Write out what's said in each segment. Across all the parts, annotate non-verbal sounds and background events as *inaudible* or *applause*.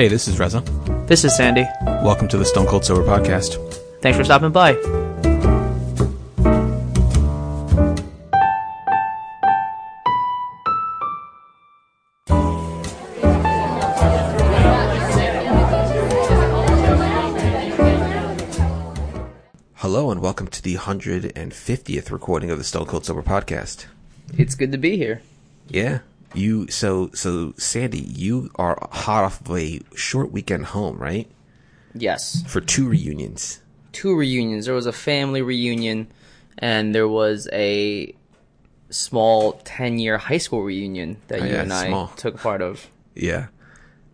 Hey, this is Reza. This is Sandy. Welcome to the Stone Cold Sober Podcast. Thanks for stopping by. Hello and welcome to the 150th recording of the Stone Cold Sober podcast. It's good to be here. Yeah. You so so Sandy, you are hot off of a short weekend home, right? Yes. For two reunions. Two reunions. There was a family reunion and there was a small 10 year high school reunion that Oh, you yeah, and I small. took part of. Yeah.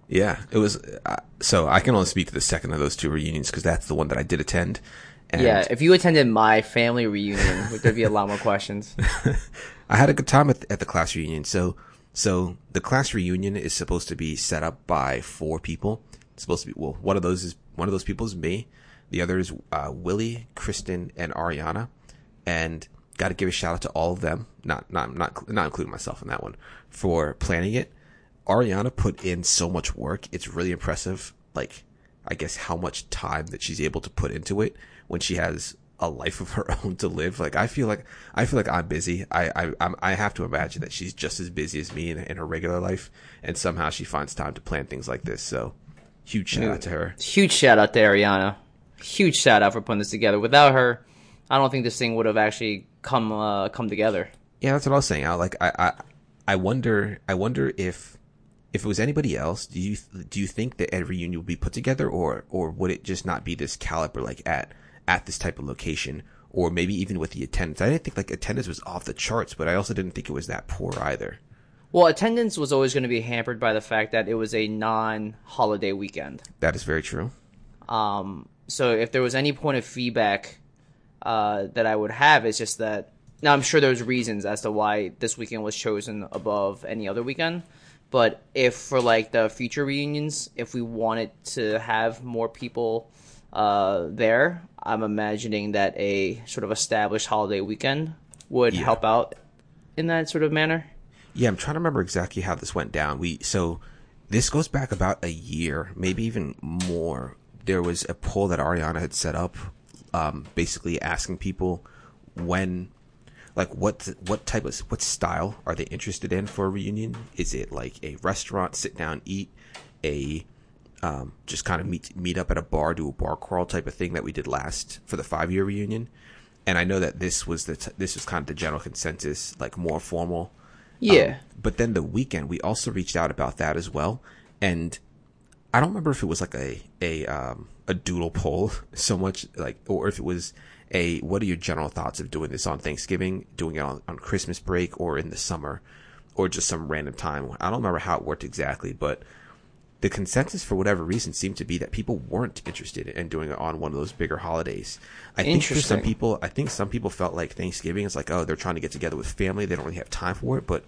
Yeah, it was uh, so I can only speak to the second of those two reunions because that's the one that I did attend. And Yeah, if you attended my family reunion, there'd there be a lot more questions? *laughs* I had a good time at, at the class reunion. So, so the class reunion is supposed to be set up by four people. It's supposed to be, well, one of those is, one of those people is me. The other is, uh, Willie, Kristen, and Ariana. And got to give a shout out to all of them. Not, not, not, not including myself in that one for planning it. Ariana put in so much work. It's really impressive. Like, I guess how much time that she's able to put into it when she has a life of her *laughs* own to live. Like, I feel like, I feel like I'm busy. I, I, I'm, I have to imagine that she's just as busy as me in, in her regular life. And somehow she finds time to plan things like this. So huge shout out to her. Huge shout out to Ariana. Huge shout out for putting this together. Without her, I don't think this thing would have actually come uh, come together. Yeah, that's what I was saying. I like I I I wonder I wonder if if it was anybody else, do you do you think that every reunion would be put together, or or would it just not be this caliber like at at this type of location, or maybe even with the attendance? I didn't think like attendance was off the charts, but I also didn't think it was that poor either. Well, attendance was always going to be hampered by the fact that it was a non-holiday weekend. That is very true. Um, so if there was any point of feedback uh, that I would have, it's just that now I'm sure there's reasons as to why this weekend was chosen above any other weekend. But if for like the future reunions, if we wanted to have more people uh, there, I'm imagining that a sort of established holiday weekend would Yeah. help out in that sort of manner. Yeah, I'm trying to remember exactly how this went down. We so this goes back about a year, maybe even more. There was a poll that Ariana had set up, um, basically asking people when, like, what what type of what style are they interested in for a reunion? Is it like a restaurant, sit down, eat, a um, just kind of meet meet up at a bar, do a bar crawl type of thing that we did last for the five year reunion? And I know that this was the t- this was kind of the general consensus, like more formal. Yeah. Um, but then the weekend, we also reached out about that as well. And I don't remember if it was like a, a, um, a doodle poll *laughs* so much like, or if it was a, what are your general thoughts of doing this on Thanksgiving, doing it on, on Christmas break or in the summer or just some random time. I don't remember how it worked exactly, but the consensus for whatever reason seemed to be that people weren't interested in doing it on one of those bigger holidays. I think for some people, I think some people felt like Thanksgiving is like, oh, they're trying to get together with family. They don't really have time for it. But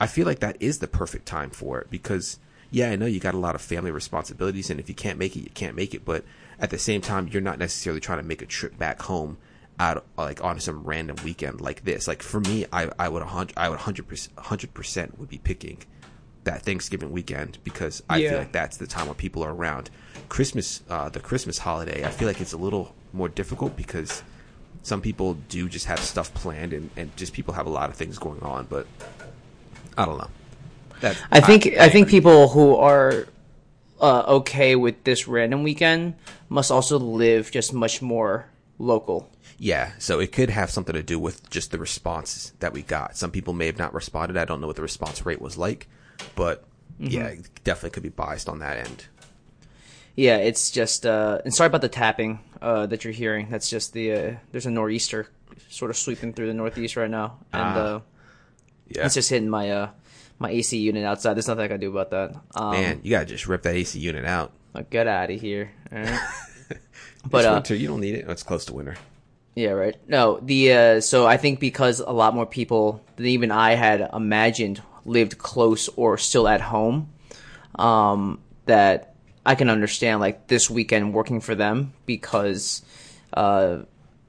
I feel like that is the perfect time for it because, yeah, I know you got a lot of family responsibilities. And if you can't make it, you can't make it. But at the same time, you're not necessarily trying to make a trip back home out like on some random weekend like this. Like for me, I, I would hundred, I would hundred percent, hundred percent would be picking that Thanksgiving weekend because I Yeah. feel like that's the time when people are around. Christmas, uh, the Christmas holiday, I feel like it's a little more difficult because some people do just have stuff planned and, and just people have a lot of things going on. But I don't know. That I think I, think people who are uh, okay with this random weekend must also live just much more local. Yeah, so it could have something to do with just the responses that we got. Some people may have not responded. I don't know what the response rate was like, but yeah, definitely could be biased on that end. Yeah, it's just uh, and sorry about the tapping uh, that you're hearing. That's just the uh, there's a nor'easter sort of sweeping through the northeast right now, and Ah. uh, Yeah, it's just hitting my uh, my AC unit outside. There's nothing I can do about that. Um, man, you gotta just rip that AC unit out. like, get out of here. right? *laughs* But but uh, winter, you don't need it. Oh, it's close to winter. Yeah, right. No, the uh, so I think because a lot more people than even I had imagined lived close or still at home, um, that I can understand like this weekend working for them because, uh,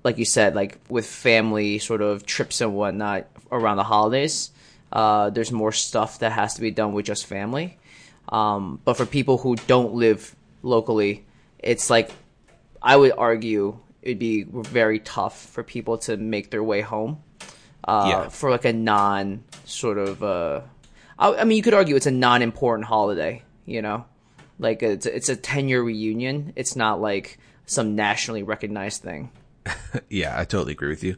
like you said, like with family sort of trips and whatnot around the holidays, uh, there's more stuff that has to be done with just family. Um, but for people who don't live locally, it's like I would argue it'd be very tough for people to make their way home uh, Yeah. for like a non sort of. Uh, I, I mean, you could argue it's a non-important holiday. You know, like it's it's a ten year reunion. It's not like some nationally recognized thing. *laughs* Yeah, I totally agree with you.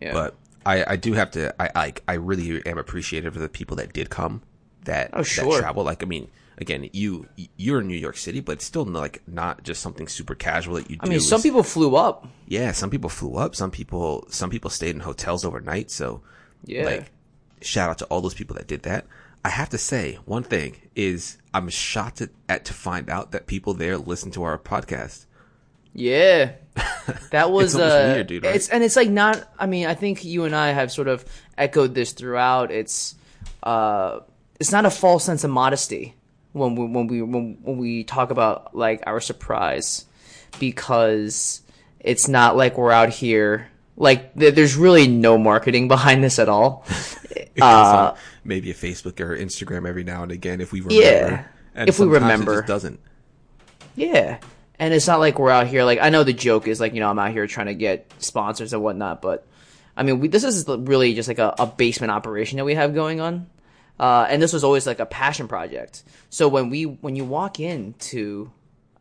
Yeah. But I, I do have to. I, I I really am appreciative of the people that did come. That Oh, sure. that travel. Like I mean, again, you you're in New York City, but it's still like not just something super casual that you do. I mean, some It's- people flew up. Yeah, some people flew up. Some people some people stayed in hotels overnight. So Yeah. like shout out to all those people that did that. I have to say one thing is I'm shocked at, at to find out that people there listen to our podcast. Yeah, that *laughs* was uh, weird, dude, right? It's and it's like not. I mean, I think you and I have sort of echoed this throughout. It's uh, it's not a false sense of modesty when we when we when, when we talk about like our surprise because it's not like we're out here like th- there's really no marketing *laughs* behind this at all. *laughs* Uh, maybe a Facebook or Instagram every now and again if we remember. Yeah, And if we remember. it just doesn't. Yeah. And it's not like we're out here like I know the joke is like, you know, I'm out here trying to get sponsors and whatnot, but I mean, we, this is really just like a, a basement operation that we have going on. Uh, and this was always like a passion project. So when we when you walk into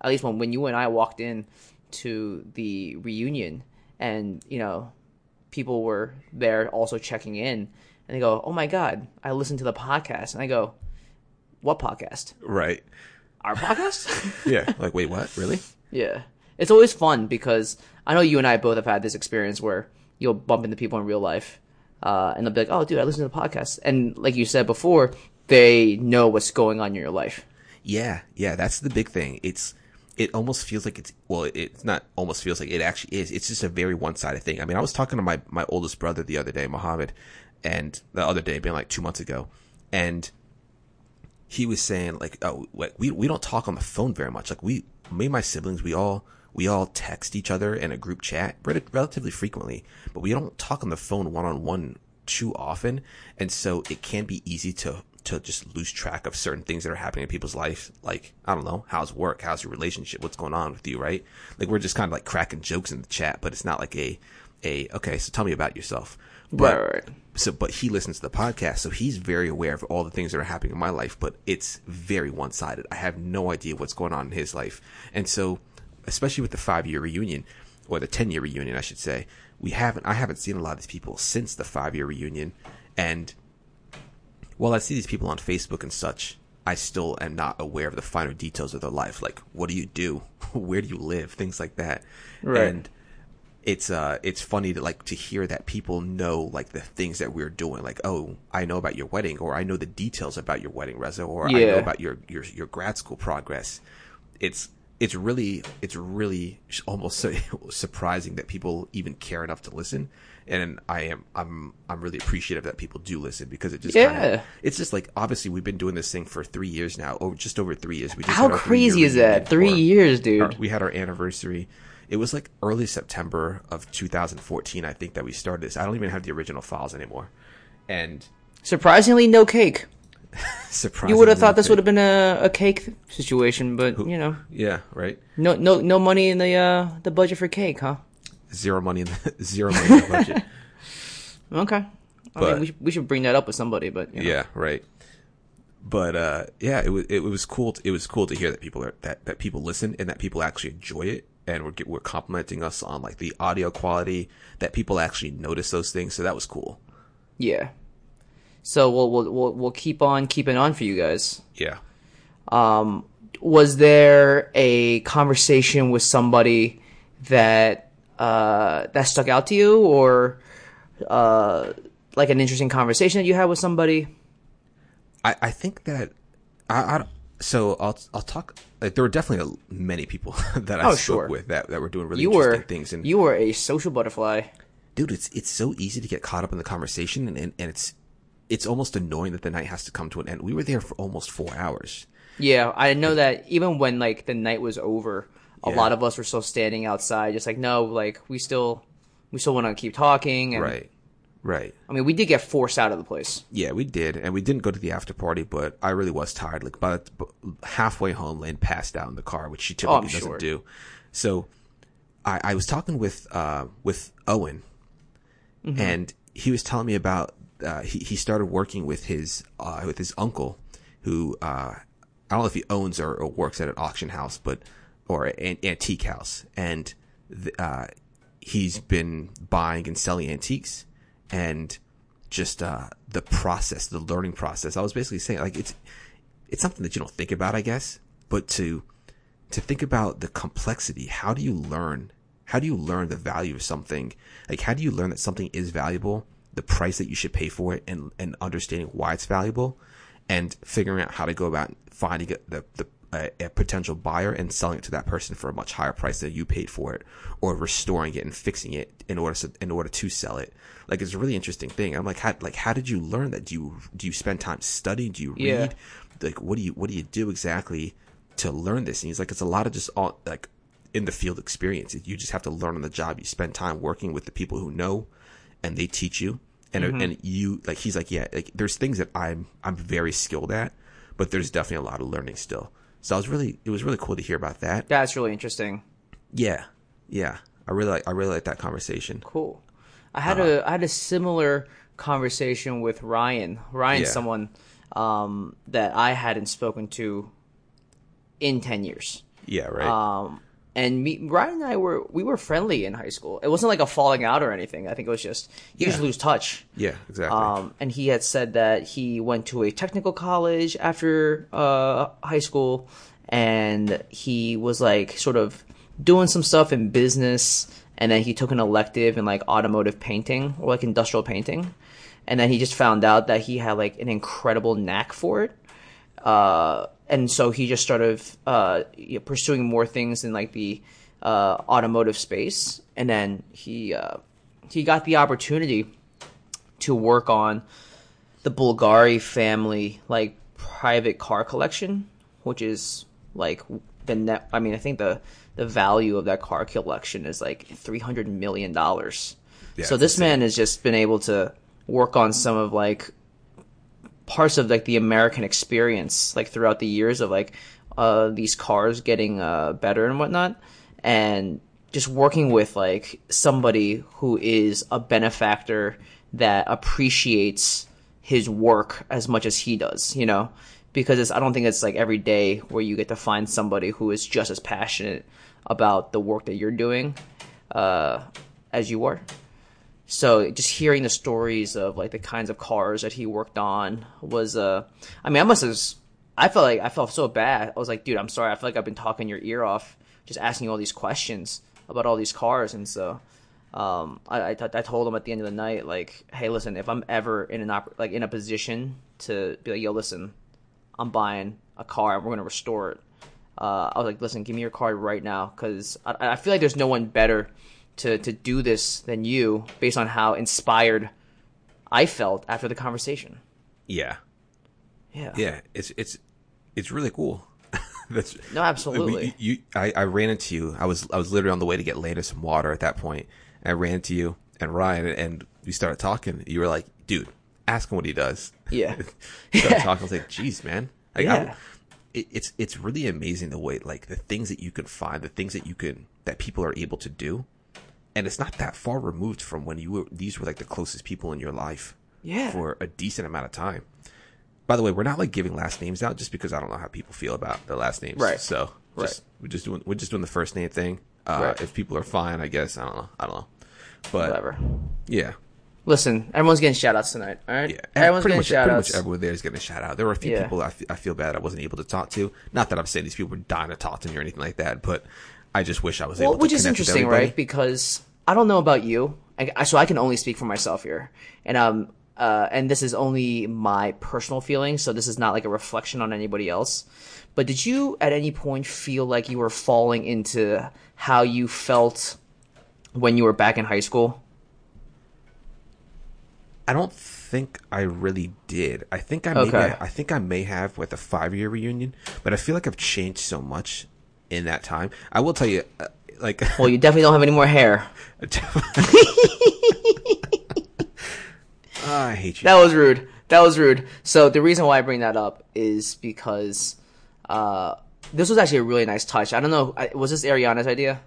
at least when when you and I walked in to the reunion and, you know, people were there also checking in and they go, "Oh my god, I listened to the podcast." And I go, "What podcast? Right. Our podcast?" *laughs* Yeah. like, wait, what? Really? Yeah. It's always fun because I know you and I both have had this experience where you'll bump into people in real life, uh, and they'll be like, "Oh, dude, I listen to the podcast," and like you said before, they know what's going on in your life. Yeah, yeah, that's the big thing. It's it almost feels like it's well, it's not almost feels like it actually is. It's just a very one sided thing. I mean, I was talking to my my oldest brother the other day, Mohammed, and the other day, being like two months ago, and he was saying like, oh, we we don't talk on the phone very much. Like we, me and my siblings, we all we all text each other in a group chat relatively frequently, but we don't talk on the phone one on one too often, and so it can be easy to to just lose track of certain things that are happening in people's life. Like I don't know, how's work, how's your relationship, what's going on with you, right? Like we're just kind of like cracking jokes in the chat, but it's not like a a okay. So tell me about yourself. But, Right, right. so but he listens to the podcast so he's very aware of all the things that are happening in my life but it's very one-sided i have no idea what's going on in his life and so especially with the five year reunion or the 10 year reunion i should say we haven't i haven't seen a lot of these people since the five year reunion. And while i see these people on facebook and such i still am not aware of the finer details of their life. Like what do you do? *laughs* Where do you live? Things like that. Right. and it's uh it's funny to like to hear that people know like the things that we're doing. Like oh i know about your wedding or i know the details about your wedding reza or i know about your your your grad school progress. It's it's really it's really almost *laughs* surprising that people even care enough to listen and i am i'm i'm really appreciative that people do listen because it just Yeah. kinda, it's just like obviously we've been doing this thing for three years now or just over three years we just How crazy is that? Three for- years, dude. our- we had our anniversary. It was like early September of 2014, I think, that we started this. I don't even have the original files anymore. And Surprisingly, no cake. *laughs* You would have thought this would have been a, a cake situation, but you know, Yeah, right. no no no money in the uh the budget for cake, huh? Zero money in the *laughs* zero money in the budget. *laughs* Okay. I mean, we should, we should bring that up with somebody, but you know. yeah, right. But uh, yeah, it was it was cool. To, it was cool to hear that people are that, that people listen and that people actually enjoy it, and we're we're complimenting us on like the audio quality. That people actually notice those things, so that was cool. Yeah. So we'll we'll we'll, we'll keep on keeping on for you guys. Yeah. Um, Was there a conversation with somebody that uh, that stuck out to you, or uh, like an interesting conversation that you had with somebody? I, I think that I, I so I'll I'll talk. Like, there were definitely many people *laughs* that I Oh, spoke sure. with that, that were doing really You interesting were things. And you were a social butterfly. dude, it's it's so easy to get caught up in the conversation, and, and, and it's it's almost annoying that the night has to come to an end. We were there for almost four hours. Yeah, I know that even when like the night was over, a Yeah. lot of us were still standing outside, just like no, like we still we still want to keep talking. And, Right. Right. I mean, we did get forced out of the place. Yeah, we did, and we didn't go to the after party, but I really was tired. Like, but halfway home, Lynn passed out in the car, which she typically Oh, doesn't sure. do. So, I, I was talking with uh, with Owen, Mm-hmm. and he was telling me about uh, he he started working with his uh, with his uncle, who uh, I don't know if he owns or, or works at an auction house, but or an antique house, and th- uh, he's been buying and selling antiques, and just uh, the process, the learning process. I was basically saying like it's it's something that you don't think about, I guess, but to to think about the complexity. How do you learn? How do you learn the value of something? Like, how do you learn that something is valuable, the price that you should pay for it, and and understanding why it's valuable, and figuring out how to go about finding a- the the a, a potential buyer and selling it to that person for a much higher price than you paid for it, or restoring it and fixing it in order to, in order to sell it. Like, it's a really interesting thing. I'm like, how like how did you learn that? Do you do you spend time studying? Do you read? Yeah. like what do you what do you do exactly to learn this and he's like it's a lot of just all like in the field experience you just have to learn on the job you spend time working with the people who know and they teach you and and you like he's like yeah like there's things that i'm i'm very skilled at but there's definitely a lot of learning still so i was really it was really cool to hear about that That's really interesting. yeah yeah i really like i really like that conversation Cool. I had Uh-huh. a I had a similar conversation with Ryan. Ryan's Yeah. someone um, that I hadn't spoken to in ten years. yeah right Um, and me, Ryan and I were we were friendly in high school. It wasn't like a falling out or anything. I think it was just you just lose touch. yeah exactly Um, and he had said that he went to a technical college after uh, high school, and he was like sort of doing some stuff in business, and then he took an elective in like automotive painting or like industrial painting, and then he just found out that he had like an incredible knack for it. Uh, and so he just started uh, you know, pursuing more things in like the uh, automotive space, and then he uh, he got the opportunity to work on the Bulgari family like private car collection, which is like the net. I mean, I think the the value of that car collection is like three hundred million dollars. Yeah, so this man has just been able to work on some of like parts of like the American experience, like throughout the years of like uh, these cars getting uh, better and whatnot, and just working with like somebody who is a benefactor that appreciates his work as much as he does, you know, because it's, I don't think it's like every day where you get to find somebody who is just as passionate about the work that you're doing uh, as you are. So just hearing the stories of like the kinds of cars that he worked on was uh I mean I must have I felt like I felt so bad. I was like, dude, I'm sorry. I feel like I've been talking your ear off just asking you all these questions about all these cars and so um I I, t- I told him at the end of the night like, hey, listen, if I'm ever in an op- like in a position to be like, yo, listen, I'm buying a car and we're gonna restore it. Uh, I was like, listen, give me your card right now because I, I feel like there's no one better to to do this than you, based on how inspired I felt after the conversation. yeah Yeah. yeah it's it's it's really cool *laughs* that's No, absolutely. You, you, I, I ran into you. I was, I was literally on the way to get Lena some water at that point. And I ran into you and Ryan, and we started talking. You were like, "Dude, ask him what he does." Yeah. *laughs* Started *laughs* talking. I was like, "Jeez, man." Like, Yeah. it, it's it's really amazing the way, like, the things that you can find, the things that you can that people are able to do, and it's not that far removed from when you were. These were like the closest people in your life. Yeah. For a decent amount of time. By the way, we're not like giving last names out just because I don't know how people feel about their last names. Right. So just, we're just doing we're just doing the first name thing. Uh, Right. If people are fine, I guess I don't know. I don't know. But Whatever. yeah, Listen, everyone's getting shout outs tonight. All right. yeah. Everyone's pretty getting much shout pretty outs. much everyone there is getting a shout out. There were a few Yeah. people I I feel bad I wasn't able to talk to. Not that I'm saying these people were dying to talk to me or anything like that, but I just wish I was well, able to. which is interesting, right? Because I don't know about you, I, so I can only speak for myself here, and um, uh, and this is only my personal feeling, so this is not like a reflection on anybody else. But did you at any point feel like you were falling into how you felt when you were back in high school? I don't think I really did. I think I maybe Okay. I think I may have with a five year reunion, but I feel like I've changed so much in that time. I will tell you, uh, like, *laughs* Well, you definitely don't have any more hair. *laughs* I hate you. That was rude. That was rude. So the reason why I bring that up is because uh, this was actually a really nice touch. I don't know. Was this Ariana's idea?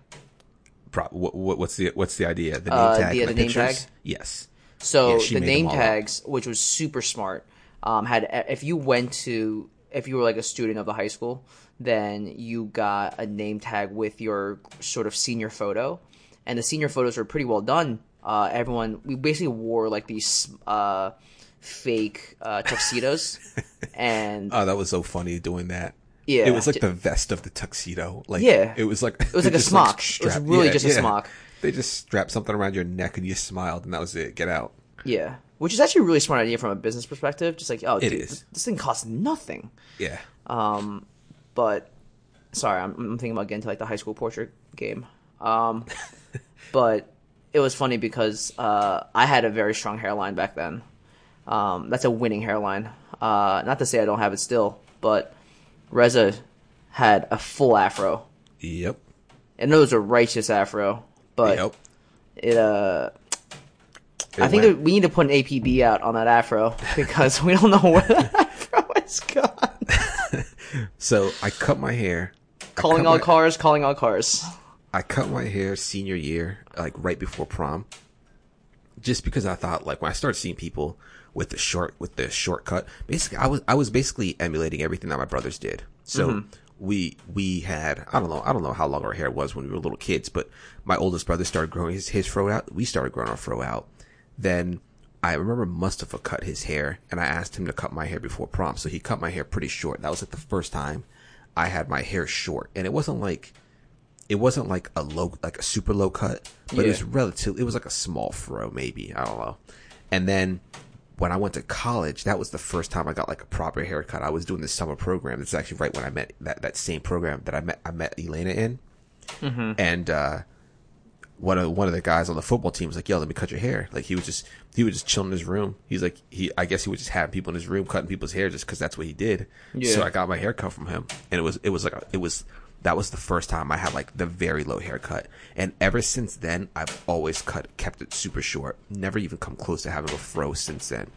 Pro- what, what, what's the what's the idea? The name Uh, tag. the- and the name tag? Yes. So Yeah, the name all up. tags, which was super smart, um, had if you went to if you were like a student of the high school, then you got a name tag with your sort of senior photo, and the senior photos were pretty well done. Uh, everyone we basically wore like these uh, fake uh, tuxedos, *laughs* and Oh, that was so funny doing that. Yeah. It was like the vest of the tuxedo. Like Yeah. it was like It was like *laughs* a smock. It was really just a smock. They just strapped something around your neck and you smiled and that was it. Get out. yeah, which is actually a really smart idea from a business perspective. Just like oh, It dude, is. this thing costs nothing. Yeah. But sorry, I'm, I'm thinking about getting to like the high school portrait game. Um, *laughs* but it was funny because uh, I had a very strong hairline back then. Um, that's a winning hairline. Uh, not to say I don't have it still, but Reza had a full afro, Yep. and it was a righteous afro. But yep. it, uh, It I think went- we need to put an APB out on that afro because we don't know where that *laughs* afro is gone. So I cut my hair. Calling all my- cars, calling all cars. I cut my hair senior year, like right before prom, just because I thought like when I started seeing people with the short with the shortcut, basically I was I was basically emulating everything that my brothers did. So mm-hmm. we we had I don't know I don't know how long our hair was when we were little kids, but my oldest brother started growing his his fro out. We started growing our fro out. Then I remember Mustafa cut his hair, and I asked him to cut my hair before prom, so he cut my hair pretty short. That was like the first time I had my hair short, and it wasn't like it wasn't like a low like a super low cut but it was Yeah. relative it was like a small fro maybe. I don't know. And then when i went to college that was the first time i got like a proper haircut. I was doing the summer program. It's actually right when i met that, that same program that i met i met elena in. And uh one of one of the guys on the football team was like, "Yo, let me cut your hair." Like he was just he was just chilling in his room. He's like he I guess he was just having people in his room cutting people's hair just because that's what he did. Yeah. So I got my hair cut from him, and it was it was like a, it was that was the first time I had like the very low haircut, and ever since then I've always cut kept it super short. Never even come close to having a fro since then.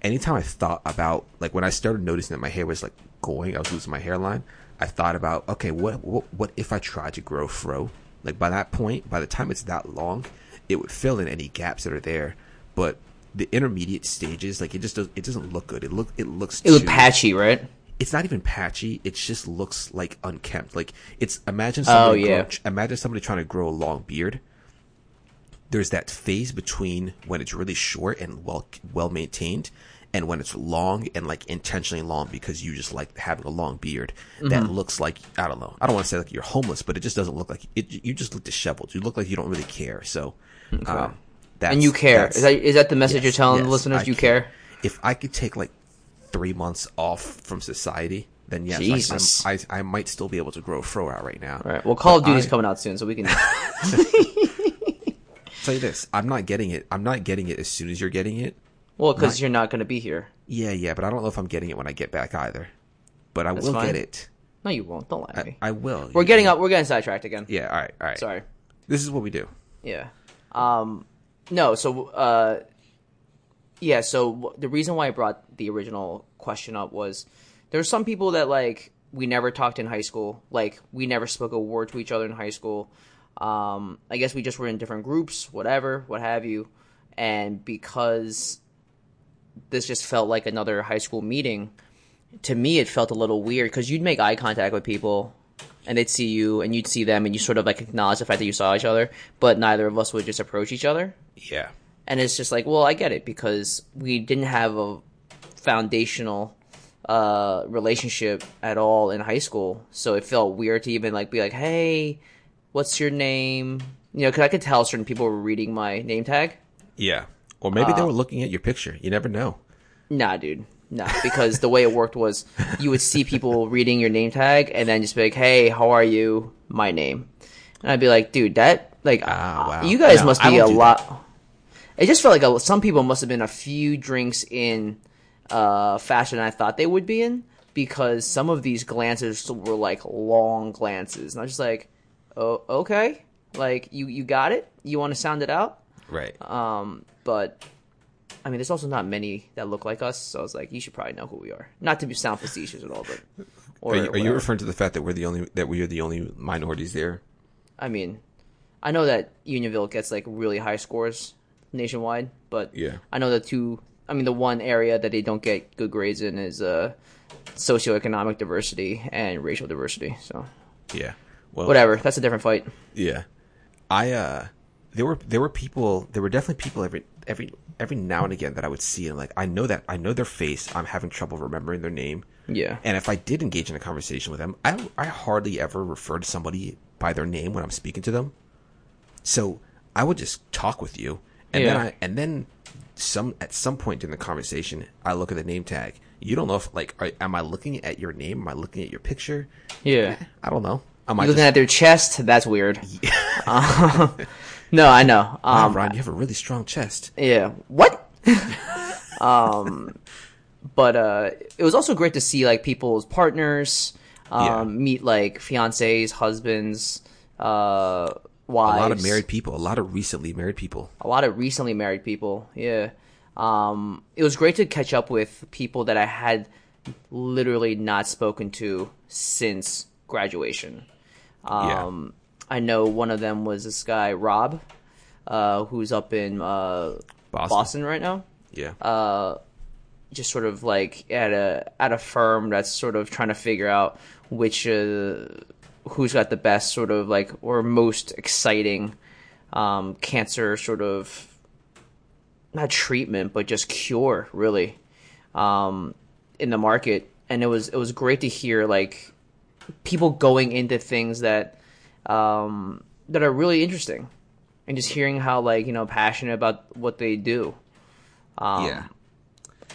Anytime I thought about like when I started noticing that my hair was like going, I was losing my hairline. I thought about okay, what what what if I tried to grow fro? Like by that point, by the time it's that long, it would fill in any gaps that are there. But the intermediate stages, like it just does, it doesn't look good. It look it looks It too- patchy, right? it's not even patchy. It just looks like unkempt. Like it's imagine Oh, yeah. grow- imagine somebody trying to grow a long beard. There's that phase between when it's really short and well well maintained, and when it's long and like intentionally long because you just like having a long beard Mm-hmm. that looks like I don't know. I don't want to say like you're homeless, but it just doesn't look like it. You just look disheveled. You look like you don't really care. So, um, that's, and you care. Is that is that the message Yes, you're telling the listeners? I you care. If I could take like three months off from society, then yes. I, I, I might still be able to grow a fro out right now. All right. Well, Call of Duty's I- coming out soon, so we can. *laughs* *laughs* Tell you this, I'm not getting it. I'm not getting it as soon as you're getting it. Well, because you're not going to be here. Yeah, yeah, but I don't know if I'm getting it when I get back either. But I will fine. get it. No, you won't. Don't lie to I, me. I will. we're getting up. We're getting sidetracked again. Yeah. All right. All right. Sorry. This is what we do. Yeah. Um, no, so, uh, yeah, so w- the reason why I brought the original question up was there's some people that, like, we never talked in high school. Like, we never spoke a word to each other in high school. Um, I guess we just were in different groups, whatever, what have you. And because this just felt like another high school meeting, to me, it felt a little weird because you'd make eye contact with people and they'd see you and you'd see them and you sort of like acknowledge the fact that you saw each other, but neither of us would just approach each other. Yeah. And it's just like, well, I get it because we didn't have a foundational uh, relationship at all in high school, so it felt weird to even like be like, "Hey, what's your name?" You know, because I could tell certain people were reading my name tag. Yeah. Or maybe Uh, they were looking at your picture. You never know. Nah, dude. Nah, because the way it worked was you would see people reading your name tag and then just be like, "Hey, how are you? My name," and I'd be like, "Dude, that like, Ah, wow. you guys No, must be a lot." It just felt like a, some people must have been a few drinks in uh, than I thought they would be in because some of these glances were like long glances, and I was just like, "Oh, okay." Like you, you got it. You want to sound it out, Right. um, but I mean, there's also not many that look like us, so I was like, you should probably know who we are. Not to be sound facetious at all, but. *laughs* Or, Are you, are you referring to the fact that we're the only that we are the only minorities there? I mean, I know that Unionville gets like really high scores nationwide, but Yeah. I know the two. I mean, the one area that they don't get good grades in is uh, socioeconomic diversity and racial diversity. So Yeah. Well, whatever, that's a different fight. Yeah, I uh, there were there were people there were definitely people every every every now and again that I would see and like I know that I know their face. I'm having trouble remembering their name. Yeah. And if I did engage in a conversation with them, I I hardly ever refer to somebody by their name when I'm speaking to them. So I would just talk with you, and then I and then some at some point in the conversation, I look at the name tag. You don't know if like are, am I looking at your name? Am I looking at your picture? Yeah. I don't know. Am I looking just, at their chest? That's weird. *laughs* Uh, no, I know. wow, Um, Ryan, you have a really strong chest. Yeah. What? *laughs* um, but uh, it was also great to see like people's partners um, Yeah. meet like fiancés, husbands, uh, wives. a lot of married people, a lot of recently married people. a lot of recently married people. Yeah. Um, it was great to catch up with people that I had literally not spoken to since graduation. Um, I know one of them was this guy Rob, uh, who's up in uh, Boston. Boston right now. Yeah, Uh, Just sort of like at a at a firm that's sort of trying to figure out which uh, who's got the best sort of like or most exciting um, cancer sort of not treatment but just cure really um, in the market and it was it was great to hear like people going into things that um, that are really interesting and just hearing how like you know passionate about what they do um, yeah,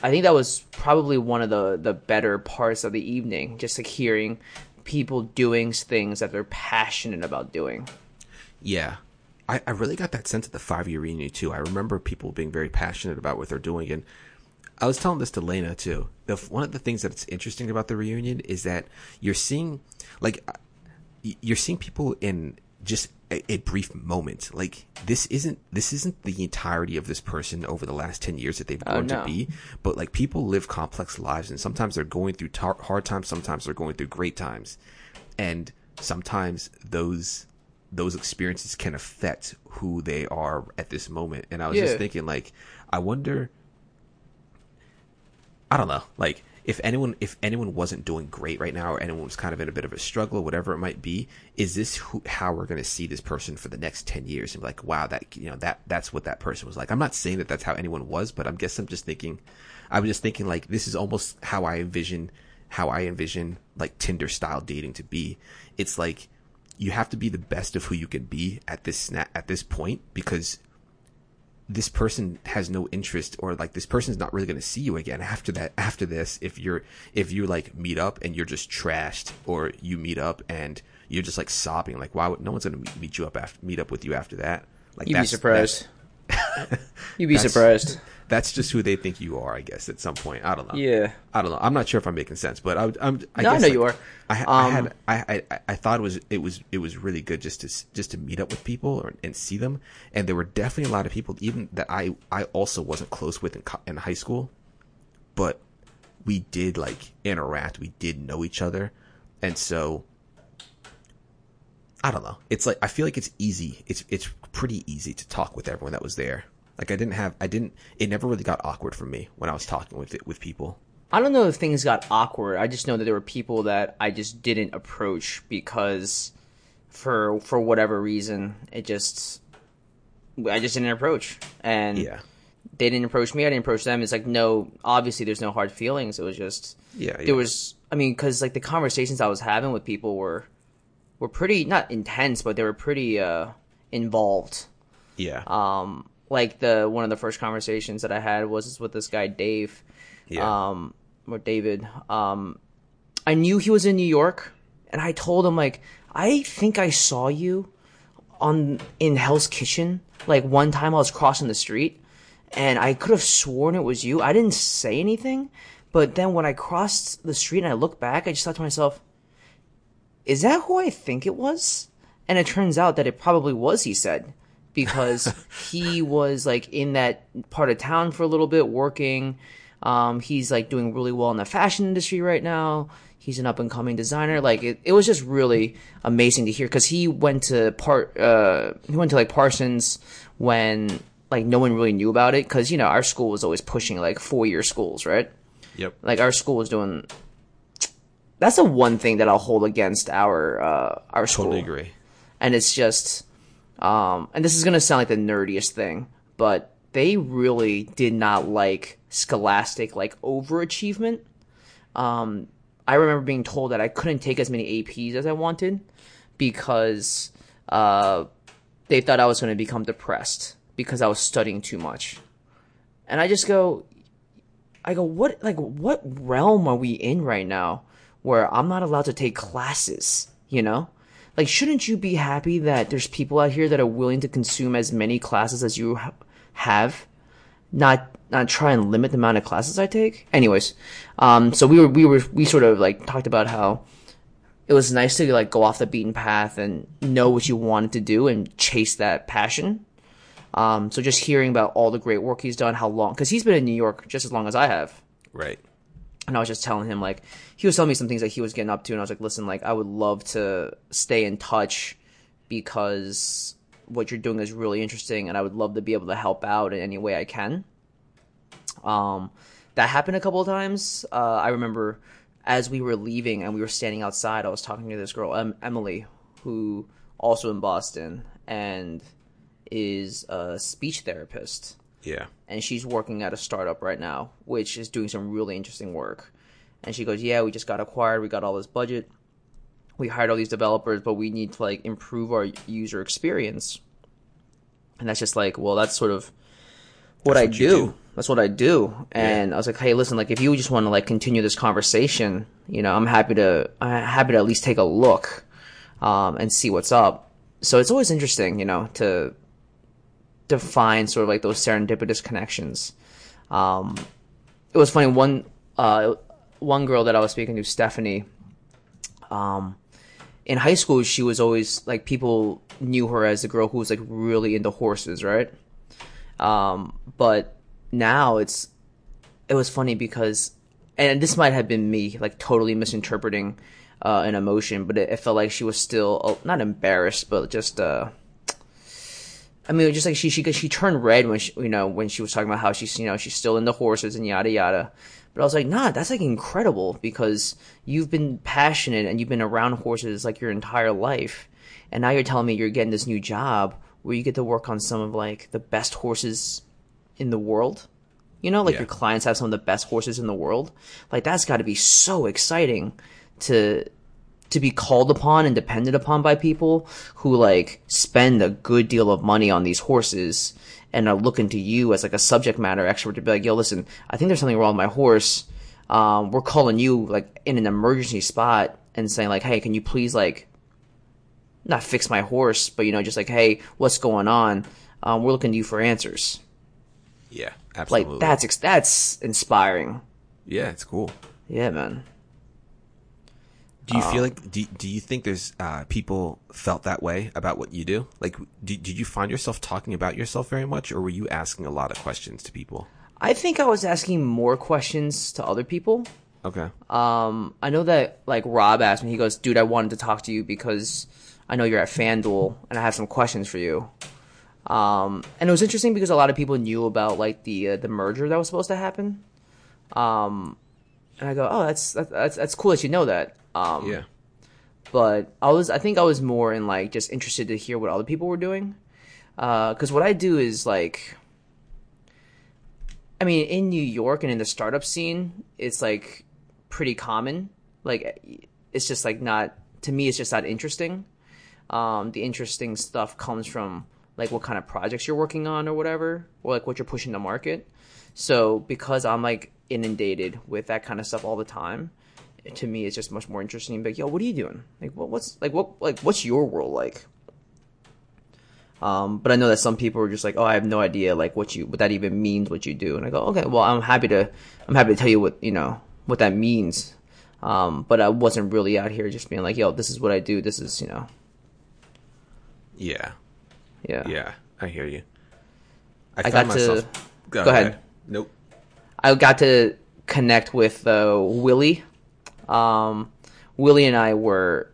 I think that was probably one of the the better parts of the evening, just like hearing people doing things that they're passionate about doing. yeah. I, I really got that sense at the five year reunion too. I remember people being very passionate about what they're doing, and I was telling this to Lena too. The, one of the things that's interesting about the reunion is that you're seeing, like, you're seeing people in just a, a brief moment. Like this isn't this isn't the entirety of this person over the last ten years that they've oh, grown no. to be. But like people live complex lives, and sometimes they're going through tar- hard times, sometimes they're going through great times, and sometimes those those experiences can affect who they are at this moment. And I was just thinking, like, I wonder. I don't know, like if anyone if anyone wasn't doing great right now, or anyone was kind of in a bit of a struggle, or whatever it might be, is this who, how we're going to see this person for the next ten years? And be like, wow, that you know that that's what that person was like. I'm not saying that that's how anyone was, but I'm guess I'm just thinking, I was just thinking like this is almost how I envision how I envision like Tinder style dating to be. It's like you have to be the best of who you can be at this sna- at this point because this person has no interest or like this person's not really going to see you again after that after this if you're if you like meet up and you're just trashed or you meet up and you're just like sobbing like why would no one's going to meet, meet you up after meet up with you after that like You'd be surprised. You'd be *laughs* surprised. That's just who they think you are i guess at some point i don't know Yeah. I don't know. I'm not sure if I'm making sense, but I, I'm. I No, I guess, know like, you are. I, I Um, had. I, I. I thought it was. It was. It was really good just to just to meet up with people or, and see them. And there were definitely a lot of people, even that I. I also wasn't close with in, in high school, but we did like interact. We did know each other, and so. I don't know. It's like I feel like it's easy. It's it's pretty easy to talk with everyone that was there. Like I didn't have. I didn't. It never really got awkward for me when I was talking with it with people. I don't know if things got awkward. I just know that there were people that I just didn't approach because for for whatever reason, it just I just didn't approach. And Yeah. they didn't approach me. I didn't approach them. It's like no, obviously there's no hard feelings. It was just Yeah, yeah. There was, I mean, because like the conversations I was having with people were were pretty not intense, but they were pretty uh, involved. Yeah. Um, like the one of the first conversations that I had was with this guy Dave, yeah. um, or David. Um, I knew he was in New York, and I told him like I think I saw you on in Hell's Kitchen. Like one time I was crossing the street, and I could have sworn it was you. I didn't say anything, but then when I crossed the street and I looked back, I just thought to myself, "Is that who I think it was?" And it turns out that it probably was. He said, because he was like in that part of town for a little bit working. Um, he's like doing really well in the fashion industry right now. He's an up and coming designer. Like it, it was just really amazing to hear because he went to part uh he went to like Parsons when like no one really knew about it because you know our school was always pushing like four year schools, right? Yep. Like our school was doing. That's the one thing that I'll hold against our uh our school Totally agree. and it's just um and this is going to sound like the nerdiest thing but they really did not like scholastic like overachievement um i remember being told that i couldn't take as many aps as i wanted because uh they thought i was going to become depressed because i was studying too much and i just go I go, what, like, what realm are we in right now where I'm not allowed to take classes, you know? Like, shouldn't you be happy that there's people out here that are willing to consume as many classes as you ha- have? Not, not try and limit the amount of classes I take? Anyways, um, so we were, we were, we sort of like talked about how it was nice to like go off the beaten path and know what you wanted to do and chase that passion. Um, so just hearing about all the great work he's done, how long, because he's been in New York just as long as I have. Right. And I was just telling him, like, he was telling me some things that he was getting up to, and I was like, listen, like, I would love to stay in touch because what you're doing is really interesting, and I would love to be able to help out in any way I can. Um, that happened a couple of times. Uh, I remember as we were leaving and we were standing outside, I was talking to this girl, em- Emily, who also in Boston, and is a speech therapist Yeah. and she's working at a startup right now, which is doing some really interesting work. And she goes, "Yeah, we just got acquired. We got all this budget. We hired all these developers, but we need to like improve our user experience." And that's just like, well, that's sort of what I what do. do. That's what I do. And I was like, "Hey, listen, like if you just want to like continue this conversation, you know, I'm happy to I'm happy to at least take a look um, and see what's up." So it's always interesting, you know, to to find sort of like those serendipitous connections. Um, it was funny one uh, one girl that I was speaking to, Stephanie. Um, in high school, she was always like people knew her as the girl who was like really into horses, right? Um, but now it's it was funny because, and this might have been me like totally misinterpreting uh, an emotion, but it, it felt like she was still uh, not embarrassed, but just uh, I mean, just like she she she turned red when she you know when she was talking about how she's you know she's still into horses and yada yada. But I was like, nah, that's like incredible because you've been passionate and you've been around horses like your entire life, and now you're telling me you're getting this new job where you get to work on some of like the best horses in the world. You know, like Yeah. your clients have some of the best horses in the world. Like that's got to be so exciting to to be called upon and depended upon by people who like spend a good deal of money on these horses and are looking to you as like a subject matter expert to be like, yo, listen, I think there's something wrong with my horse. Um, we're calling you like in an emergency spot and saying like, hey, can you please like not fix my horse, but you know, just like, hey, what's going on? Um, we're looking to you for answers. Yeah. absolutely. Like that's ex- that's inspiring. Yeah, it's cool. Yeah, man. Do you Um, feel like do do you think there's uh, people felt that way about what you do? Like, did did you find yourself talking about yourself very much, or were you asking a lot of questions to people? I think I was asking more questions to other people. Okay. Um, I know that like Rob asked me. He goes, "Dude, I wanted to talk to you because I know you're at FanDuel and I have some questions for you." Um, and it was interesting because a lot of people knew about like the uh, the merger that was supposed to happen. Um, and I go, "Oh, that's that's that's, that's cool that you know that." Um, yeah. but I was I think I was more in like just interested to hear what other people were doing. Uh because what I do is like, I mean, in New York and in the startup scene, it's like pretty common. Like, it's just like not to me. It's just not interesting. Um, the interesting stuff comes from like what kind of projects you're working on or whatever, or like what you're pushing to market. So because I'm like inundated with that kind of stuff all the time, to me it's just much more interesting. Like, yo, what are you doing? Like, what, what's like what like what's your world like? Um, but I know that some people are just like, oh, I have no idea like what you what that even means, what you do. And I go, okay, well, I'm happy to I'm happy to tell you what you know what that means. Um, but I wasn't really out here just being like, yo, this is what I do. This is you know, Yeah. yeah, Yeah. I hear you. I got to- Go, go ahead. Nope. I got to connect with uh, Willie. Um, Willie and I were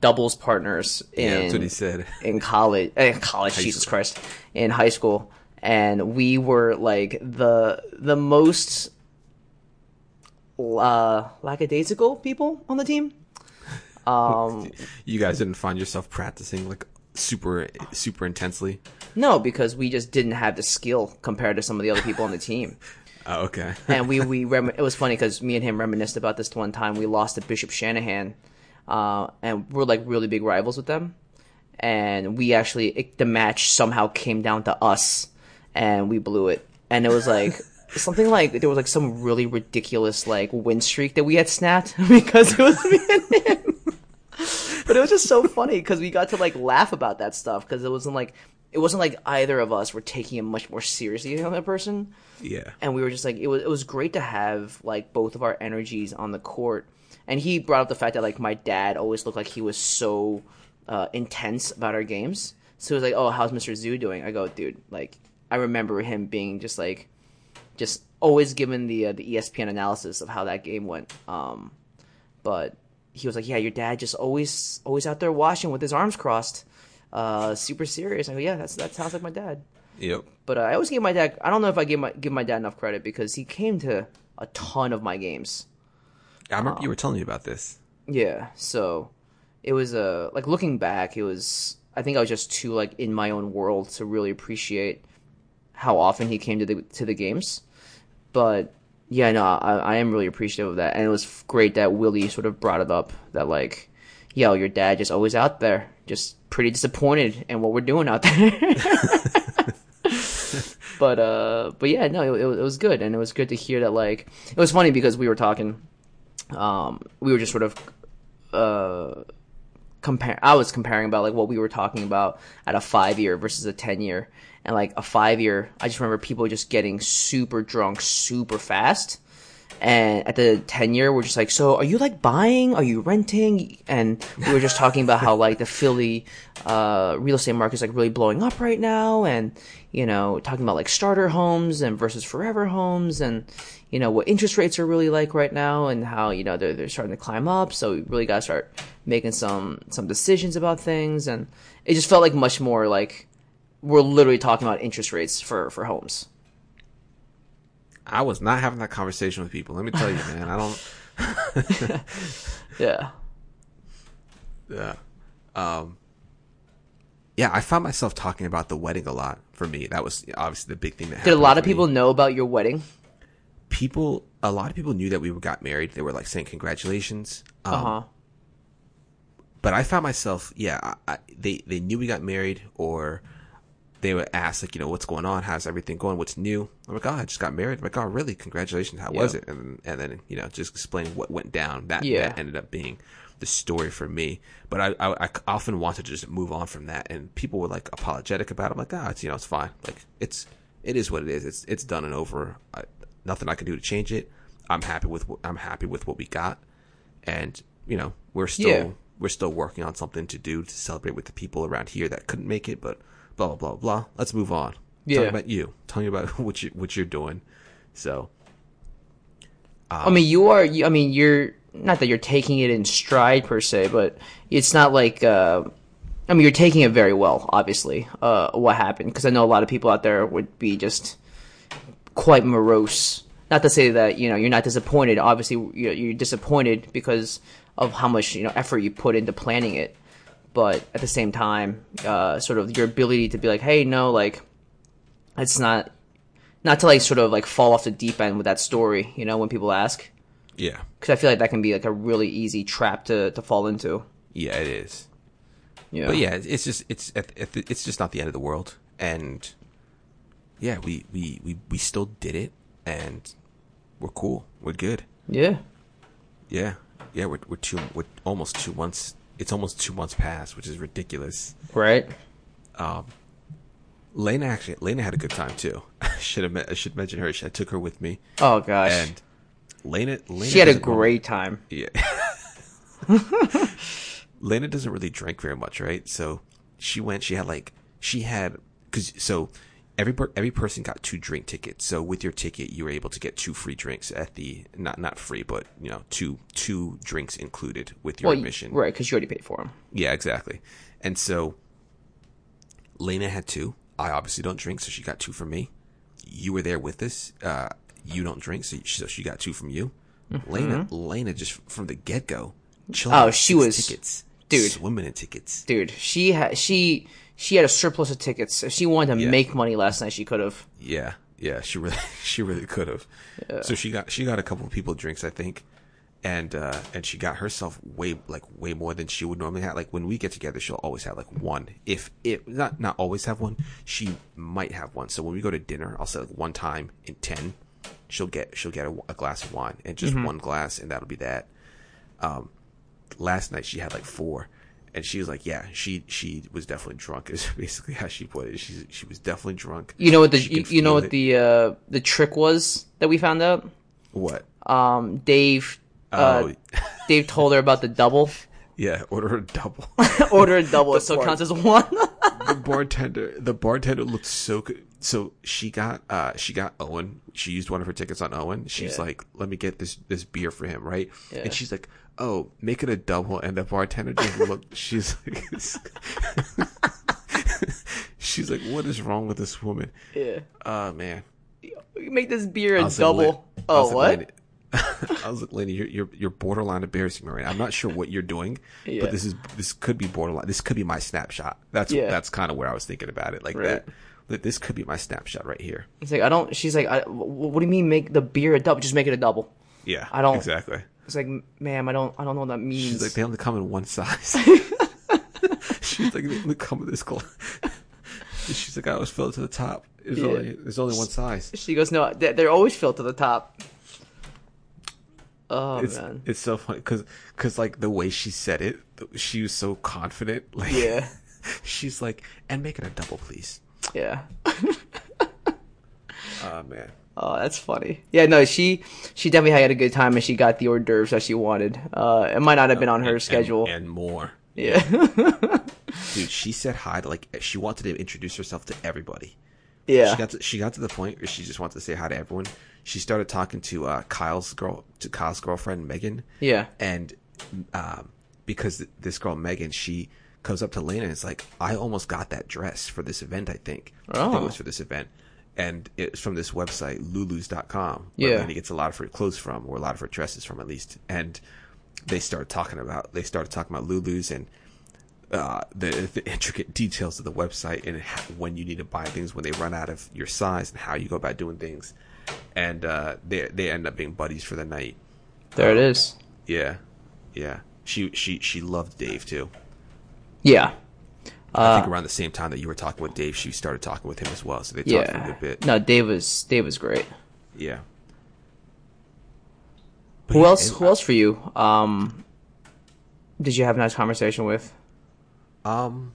doubles partners in Yeah, that's what he said. *laughs* in college. Eh, college, Jesus school. Christ, in high school, and we were like the the most uh, lackadaisical people on the team. Um, *laughs* You guys didn't find yourself practicing like super super intensely. no, because we just didn't have the skill compared to some of the other people on the team. *laughs* Oh, okay. *laughs* and we we rem- it was funny because me and him reminisced about this one time we lost to Bishop Shanahan, uh, and we're like really big rivals with them, and we actually it, the match somehow came down to us, and we blew it, and it was like. *laughs* Something like there was like some really ridiculous like win streak that we had snapped *laughs* because it was me and him. But it was just so funny because we got to like laugh about that stuff because it wasn't like it wasn't like either of us were taking it much more seriously than the other person. Yeah. and we were just like it was it was great to have like both of our energies on the court. And he brought up the fact that like my dad always looked like he was so uh, intense about our games. So he was like oh how's mr zoo doing? I go dude like i remember him being just like just always given the uh, the espn analysis of how that game went. Um but he was like yeah your dad just always always out there watching with his arms crossed uh super serious i go yeah that's that sounds like my dad Yep. but uh, I always give my dad. I don't know if I give my give my dad enough credit because he came to a ton of my games. I remember you were telling me about this. Yeah, so it was uh, like looking back, it was. I think I was just too like in my own world to really appreciate how often he came to the to the games. But yeah, no, I, I am really appreciative of that, and it was great that Willie sort of brought it up that like, yo, your dad just always out there, just pretty disappointed in what we're doing out there. *laughs* but uh, but yeah, no, it, it, was- good, and it was good to hear that. Like, it was funny because we were talking, um, we were just sort of uh compare I was comparing about like what we were talking about at a 5 year versus a 10 year and like a 5 year I just remember people just getting super drunk super fast and at the 10 year we're just like so are you like buying? Are you renting? And we were just talking about how like the Philly uh real estate market is like really blowing up right now and you know talking about like starter homes and versus forever homes and you know what interest rates are really like right now and how you know they're, they're starting to climb up. So we really got to start making some some decisions about things. And it just felt like much more like we're literally talking about interest rates for for homes I was not having that conversation with people. Let me tell you, man. I don't. *laughs* yeah Yeah. Um. Yeah, I found myself talking about the wedding a lot. For me, that was obviously the big thing that happened. did a lot of people me. know about your wedding People, a lot of people knew that we got married. They were like saying congratulations. Um, uh-huh but I found myself, yeah, I, they they knew we got married, or they would ask like, you know, what's going on? How's everything going? What's new? I'm like, oh, I just got married. I'm like, oh, really? Congratulations. How was it? And and then you know, just explain what went down. That Yeah. that ended up being the story for me. But I, I I often wanted to just move on from that, and people were like apologetic about it. I'm like, ah, it's you know, it's fine. Like it's it is what it is. It's it's done and over. I, nothing I can do to change it. I'm happy with what, I'm happy with what we got, and you know, we're still Yeah. we're still working on something to do to celebrate with the people around here that couldn't make it, but blah blah blah blah. Let's move on. Yeah. me about you. Tell me about *laughs* what you what you're doing. So I mean, you are. I mean, you're not that you're taking it in stride per se, but it's not like. Uh, I mean, you're taking it very well. Obviously, uh, what happened? Because I know a lot of people out there would be just quite morose. Not to say that you know you're not disappointed. Obviously, you're, you're disappointed because of how much you know effort you put into planning it. But at the same time, uh, sort of your ability to be like, hey, no, like, it's not not to like sort of like fall off the deep end with that story, you know, when people ask, yeah, because I feel like that can be like a really easy trap to to fall into. yeah, it is. Yeah, But yeah, it's just it's it's just not the end of the world, and yeah, we we we we still did it, and we're cool. We're good. yeah, Yeah, yeah, we're we're two we're almost two months. It's almost two months past, which is ridiculous. right. Um, Lena actually, Lena had a good time too. *laughs* I should have, I should mention her. I took her with me, Oh gosh, and Lena, Lena she had a great time. Yeah. *laughs* Lena doesn't really drink very much, right? So she went. She had like she had because so every every person got two drink tickets. So with your ticket, you were able to get two free drinks at the not not free, but you know two two drinks included with your Well, admission. right? Because you already paid for them. Yeah, exactly. And so Lena had two. I obviously don't drink, so she got two from me. You were there with us. Uh, you don't drink, so so she got two from you. Lena, Lena, just from the get go, Oh, she was- tickets, dude. swimming in tickets. Dude, she had she she had a surplus of tickets. If she wanted to Yeah. make money last night, she could have. Yeah, yeah, she really, *laughs* she really could have. So she got, she got a couple of people drinks, I think, and uh, and she got herself way like way more than she would normally have. Like when we get together, she'll always have like one. If it not not always have one, she might have one. So when we go to dinner, I'll say like one time in ten, she'll get she'll get a, a glass of wine and just one glass, and that'll be that. Um, last night she had like four. And she was like, "Yeah, she she was definitely drunk." Is *laughs* basically how she put it. She she was definitely drunk. You know what the you, you know what it. the uh the trick was that we found out. What? Um, Dave. Uh, oh, *laughs* Dave told her about the double. *laughs* yeah. Order a double. Order a double, so it bar- counts as one. the bartender, the bartender looked so good. So she got, uh, she got Owen. She used one of her tickets on Owen. She's Yeah. like, "Let me get this this beer for him, right?" Yeah. And she's like, "Oh, make it a double." And the bartender just *laughs* looked. She's like, *laughs* she's like, "What is wrong with this woman?" yeah. Oh man. Make this beer a like, "Lin- double. I Oh like, what? I was like, Lenny, *laughs* you're, you're you're borderline embarrassing me right now. I'm not sure what you're doing, Yeah. but this is this could be borderline. This could be my snapshot. That's Yeah. that's kind of where I was thinking about it, like Right. that. That this could be my snapshot right here. It's like I don't. She's like, I, what do you mean make the beer a double? Just make it a double. Yeah, I don't- exactly. It's like, ma'am, I don't. I don't know what that means. She's like, they only come in one size. *laughs* *laughs* She's like, they only come in this glass. *laughs* She's like, I was filled to the top. There's Yeah. only there's only one size. she goes, no, they- they're always filled to the top. Oh It's man. it's so funny because because like the way she said it, she was so confident. Like, Yeah. she's like, and make it a double, please. Yeah. Oh *laughs* man. Oh, that's funny. Yeah, no, she she definitely had a good time and she got the hors d'oeuvres that she wanted. Uh, it might not have been on her And- schedule. and, and more. yeah. *laughs* Dude, she said hi to like she wanted to introduce herself to everybody. yeah. She got to, she got to the point where she just wanted to say hi to everyone. She started talking to uh, Kyle's girl to Kyle's girlfriend Megan. Yeah. And um, because th- this girl Megan, she comes up to Lena and is like, "I almost got that dress for this event. I think. I think Oh. it was for this event." And it's from this website, lulus.com, where Yeah. Lena gets a lot of her clothes from, or a lot of her dresses from, at least. And they start talking about they started talking about Lulu's and uh, the, the intricate details of the website and how, when you need to buy things when they run out of your size and how you go about doing things. And uh, they they end up being buddies for the night. There it is. Yeah, yeah. She she she loved Dave too. Yeah. I Uh, think around the same time that you were talking with Dave, she started talking with him as well. So they talked for a Yeah. good bit. No, Dave was Dave was great. Yeah. But Who yeah, else? Who else for you? Um, did you have a nice conversation with? Um,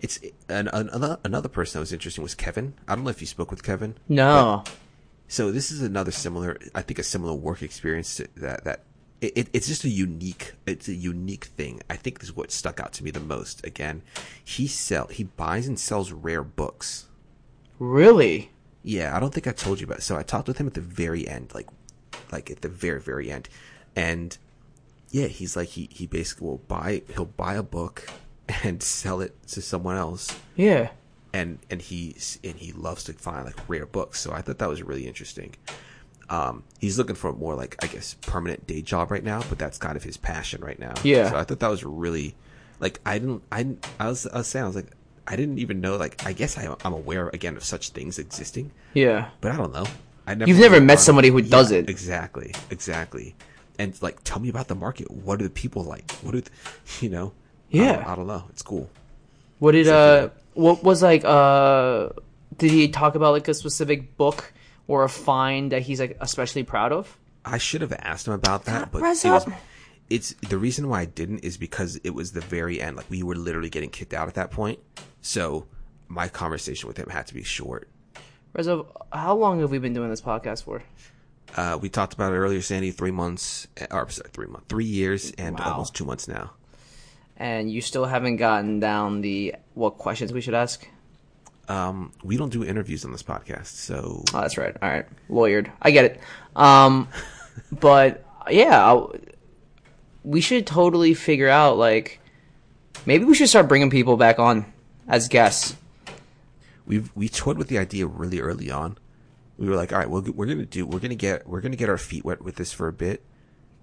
it's an, an, another another person that was interesting was Kevin. I don't know if you spoke with Kevin. No. So this is another similar, I think, a similar work experience to that. That it, it, it's just a unique, it's a unique thing. I think this is what stuck out to me the most. Again, he sell, he buys and sells rare books. Really? Yeah, I don't think I told you about. It. So I talked with him at the very end, like, like at the very very end, and yeah, he's like he he basically will buy he'll buy a book *laughs* and sell it to someone else Yeah. and and he's and he loves to find like rare books. So I thought that was really interesting. Um, he's looking for a more like I guess permanent day job right now, but that's kind of his passion right now. Yeah. So I thought that was really like I didn't I I was I was saying I was like I didn't even know like I guess I, I'm aware again of such things existing, Yeah. but I don't know. I never You've never met somebody who Yeah, does it. Exactly, exactly. And like, tell me about the market. What are the people like? What do *laughs* you know? I Yeah. don't, I don't know. It's cool. What did uh? What was like uh? Did he talk about like a specific book or a find that he's like especially proud of? I should have asked him about that, but it was, it's the reason why I didn't is because it was the very end. Like we were literally getting kicked out at that point. So my conversation with him had to be short. Reza, how long have we been doing this podcast for? Uh, we talked about it earlier, Sandy. Three months, or sorry, three months, three years, and Wow. almost two months now. and you still haven't gotten down the what questions we should ask. Um, we don't do interviews on this podcast, so Oh, that's right. All right, lawyered. I get it. Um, *laughs* but yeah, I'll- we should totally figure out like maybe we should start bringing people back on as guests. we've we toyed with the idea really early on. We were like, all right, we're we're gonna do we're gonna get we're gonna get our feet wet with this for a bit,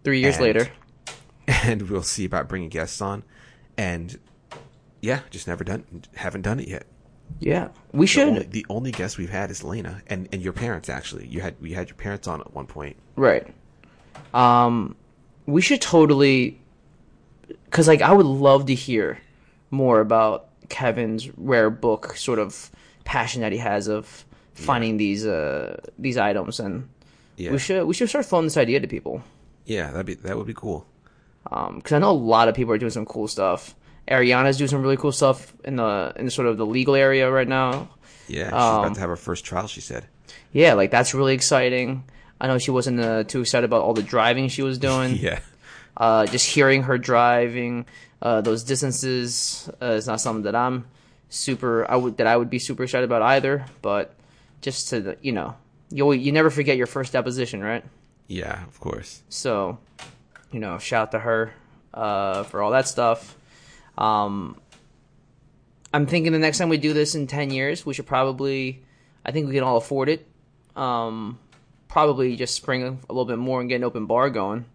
Three years And- later, *laughs* and we'll see about bringing guests on, and yeah, just never done haven't done it yet. Yeah, we The should. only, the only guest we've had is Lena and and your parents actually. You had we had your parents on at one point. Right. Um, we should totally, because like I would love to hear more about Kevin's rare book sort of passion that he has of finding these uh these items, and Yeah, we should we should start throwing this idea to people. yeah, that'd be that would be cool. Um, because I know a lot of people are doing some cool stuff. Ariana's doing some really cool stuff in the in sort of the legal area right now. Yeah, she's Um, about to have her first trial. She said. Yeah, like that's really exciting. I know she wasn't uh, too excited about all the driving she was doing. *laughs* Yeah, uh, just hearing her driving uh, those distances uh, is not something that I'm super I would that I would be super excited about either. But just to you know, you you never forget your first deposition, right? yeah, of course. So, you know, shout out to her uh, for all that stuff. Um, I'm thinking the next time we do this in ten years, we should probably, I think we can all afford it. Um, probably just spring a little bit more and get an open bar going.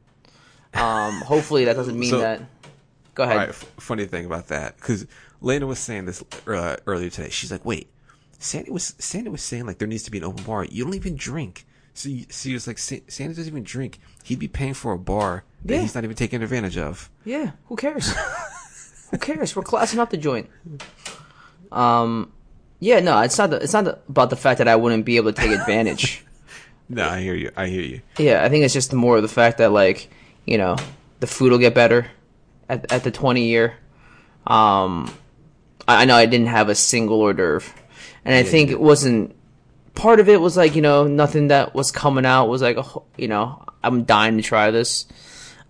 Um, *laughs* hopefully that doesn't mean So- that. Go ahead. Right, f- funny thing about that because Lena was saying this uh, earlier today. She's like, "Wait, Sandy was Sandy was saying like there needs to be an open bar. You don't even drink." So you, she was like, "Sandy doesn't even drink. He'd be paying for a bar that Yeah. he's not even taking advantage of." Yeah, who cares? *laughs* who cares? We're classing up the joint. Um, yeah, no, it's not. The, it's not the, about the fact that I wouldn't be able to take advantage. *laughs* No, I hear you. I hear you. yeah, I think it's just more of the fact that like you know the food will get better at at the twenty year. Um, I, I know I didn't have a single hors d'oeuvre, and I Yeah, think you it wasn't. Part of it was like you know nothing that was coming out was like oh, you know I'm dying to try this.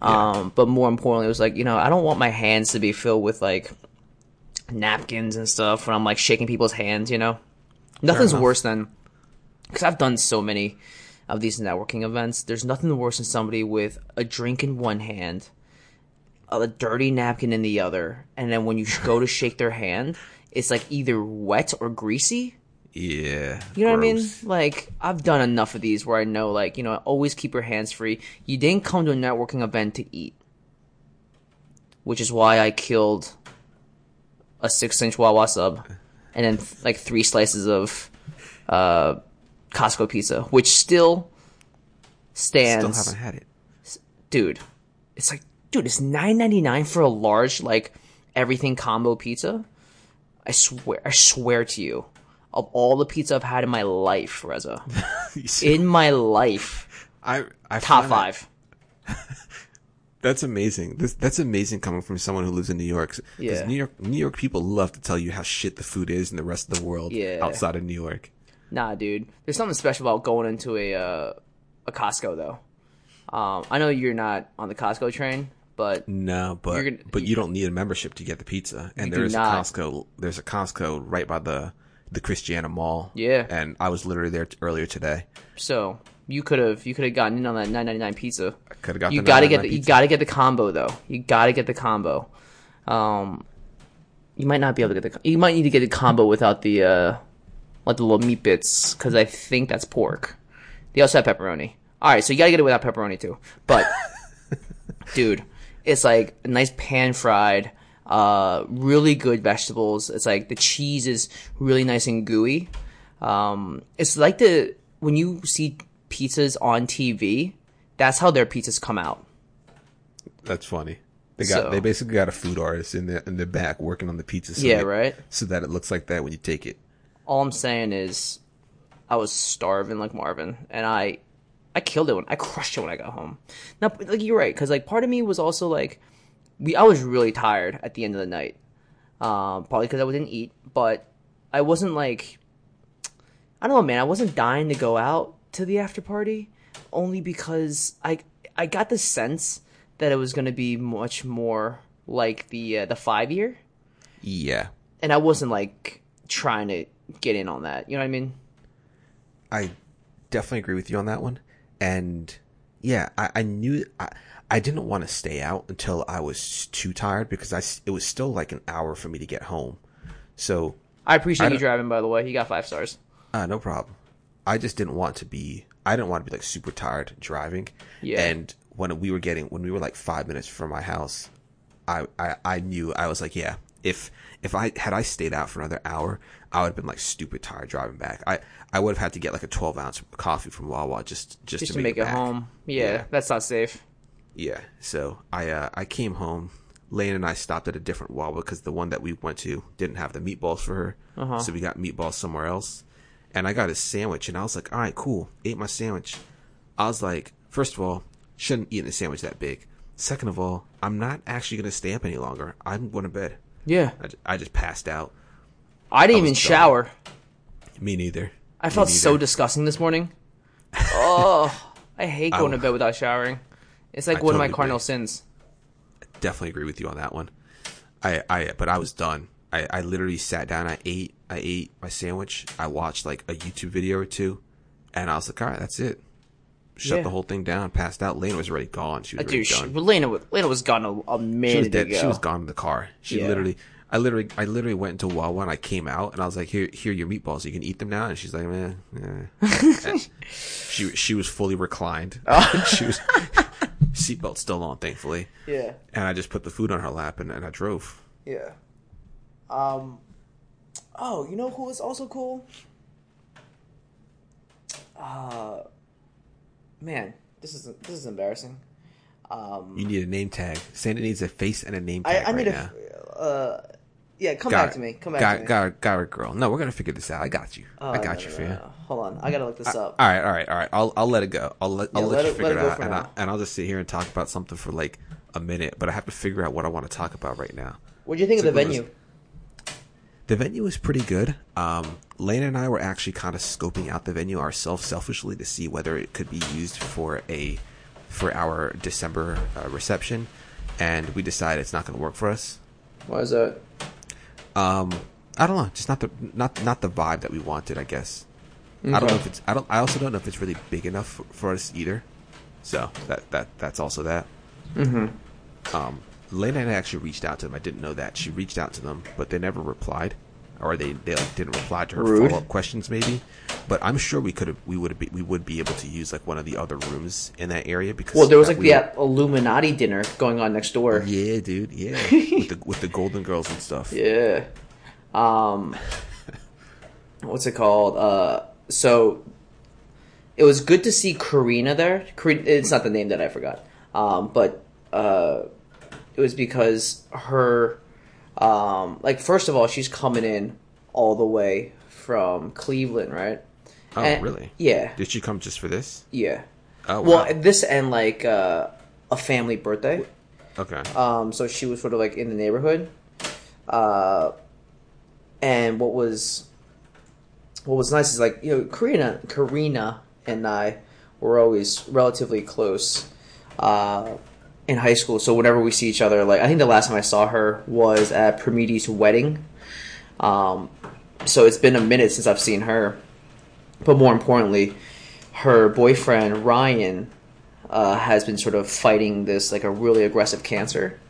Um, but more importantly, it was like you know I don't want my hands to be filled with like napkins and stuff when I'm like shaking people's hands. You know, nothing's worse than because I've done so many of these networking events. There's nothing worse than somebody with a drink in one hand, a dirty napkin in the other, and then when you go to shake their hand, it's like either wet or greasy. Yeah. You know what I mean? Like I've done enough of these where I know, like you know, always keep your hands free. You didn't come to a networking event to eat, which is why I killed a six-inch Wawa sub, and then like three slices of uh, Costco pizza, which still stands. Still haven't had it. dude, it's like, dude, it's nine ninety nine for a large like everything combo pizza. I swear, I swear to you, of all the pizza I've had in my life, Reza, *laughs* in my life, I, I top five. *laughs* That's amazing. This, that's amazing coming from someone who lives in New York. 'Cause Yeah. New York, New York people love to tell you how shit the food is in the rest of the world Yeah. outside of New York. Nah, dude, there's something special about going into a uh, a Costco though. Um, I know you're not on the Costco train, but No, but gonna- but you don't need a membership to get the pizza. And You do there's a. Costco. There's a Costco right by the the Christiana Mall. Yeah. and I was literally there t- earlier today. so you could have you could have gotten in on that nine ninety nine pizza. I could have got. you the gotta get the, you gotta get the combo though. You gotta get the combo. Um, you might not be able to get the. You might need to get the combo without the uh, like the little meat bits because I think that's pork. They also have pepperoni. All right, so you gotta get it without pepperoni too. But *laughs* dude, it's like a nice pan fried, uh, really good vegetables. It's like the cheese is really nice and gooey. Um, it's like the when you see pizzas on TV, that's how their pizzas come out. That's funny. They got So- they basically got a food artist in the in the back working on the pizza. So Yeah, that- right? So that it looks like that when you take it. All I'm saying is, I was starving like Marvin, and I, I killed it when I crushed it when I got home. Now, like you're right, because like part of me was also like, we I was really tired at the end of the night, um, probably because I didn't eat, but I wasn't like, I don't know, man, I wasn't dying to go out to the after party, only because I I got the sense that it was gonna be much more like the uh, the five year, Yeah, and I wasn't like trying to get in on that. You know what I mean? I definitely agree with you on that one. And yeah, I, I knew I, I didn't want to stay out until I was too tired because I it was still like an hour for me to get home. So I appreciate I you driving. By the way, you got five stars. Uh, no problem. I just didn't want to be. I didn't want to be like super tired driving. Yeah. And when we were getting, when we were like five minutes from my house, I, I, I knew I was like, yeah. If if I had I stayed out for another hour, I would have been like stupid tired driving back. I I would have had to get like a twelve ounce coffee from Wawa just just, Just to, to make it back. home. Yeah, Yeah. that's not safe. Yeah. So I uh, I came home. Lane and I stopped at a different Wawa because the one that we went to didn't have the meatballs for her. Uh-huh. So we got meatballs somewhere else. And I got a sandwich and I was like, all right, cool. Ate my sandwich. I was like, first of all, shouldn't eat a sandwich that big. Second of all, I'm not actually going to stay up any longer. I'm going to bed. Yeah, I, I just passed out. I didn't was even shower. Me neither. I felt so disgusting this morning. *laughs* Oh, I hate going I- to bed without showering. It's like I one of my totally cardinal agree. sins. definitely agree with you on that one. I, I, but I was done. I, I literally sat down. I ate, I ate my sandwich. I watched like a YouTube video or two, and I was like, all right, that's it. Shut Yeah. the whole thing down. Passed out. Lena was already gone. She was uh, already Dude, she, done. Lena, Lena was gone a, a She was minute dead. ago. She was gone in the car. She Yeah. literally, I literally, I literally went into Wawa and I came out and I was like, here, here are your meatballs. You can eat them now. And she's like, man, yeah. *laughs* she, she was fully reclined. Oh. *laughs* she was seatbelt still on, thankfully. Yeah, And I just put the food on her lap and, and I drove. yeah. Um. Oh, you know who was also cool? Uh, man, this is this is embarrassing. Um, You need a name tag. Santa needs a face and a name I, tag I right need now. a. Uh, yeah, come Got back it. to me. Come back got, to me. Got, got it, girl. No, we're gonna figure this out. I got you. Oh, I got no, you, no, fam. no. Hold on, I gotta look this up. All right, all right, all right. I'll I'll let it go. I'll let I'll Yeah, let, let you it- figure let it, it out, and I, now. and I'll just sit here and talk about something for like a minute. But I have to figure out what I want to talk about right now. What do you think So of the it was- venue? The venue was pretty good. Um, Lane and I were actually kind of scoping out the venue ourselves selfishly to see whether it could be used for a for our December uh, reception, and we decided it's not going to work for us. Why is that? Um, I don't know, just not the not not the vibe that we wanted. I guess. I don't know if it's. I don't. I also don't know if it's really big enough for, for us either. So that that that's also that. Mm-hmm. Um, Lena actually reached out to them. I didn't know that she reached out to them, but they never replied, or they they like, didn't reply to her follow up questions maybe. But I'm sure we could have. We would be. We would be able to use like one of the other rooms in that area because. Well, there was like we- the Illuminati dinner going on next door. Yeah, dude. Yeah, *laughs* with the with the Golden Girls and stuff. Yeah. Um, *laughs* what's it called? Uh, so it was good to see Karina there. Karina, it's not the name that I forgot. Um, but uh, it was because her, um, like first of all, she's coming in all the way from Cleveland, right? Oh, And- really? Yeah, Did she come just for this? yeah. Oh, Well, this and like uh, a family birthday. okay. Um, so she was sort of like in the neighborhood. Uh, and what was what was nice is like you know Karina, Karina and I were always relatively close uh, in high school. So whenever we see each other, like I think the last time I saw her was at Prometheus' wedding. Um, so it's been a minute since I've seen her. But more importantly, her boyfriend Ryan uh, has been sort of fighting this like a really aggressive cancer,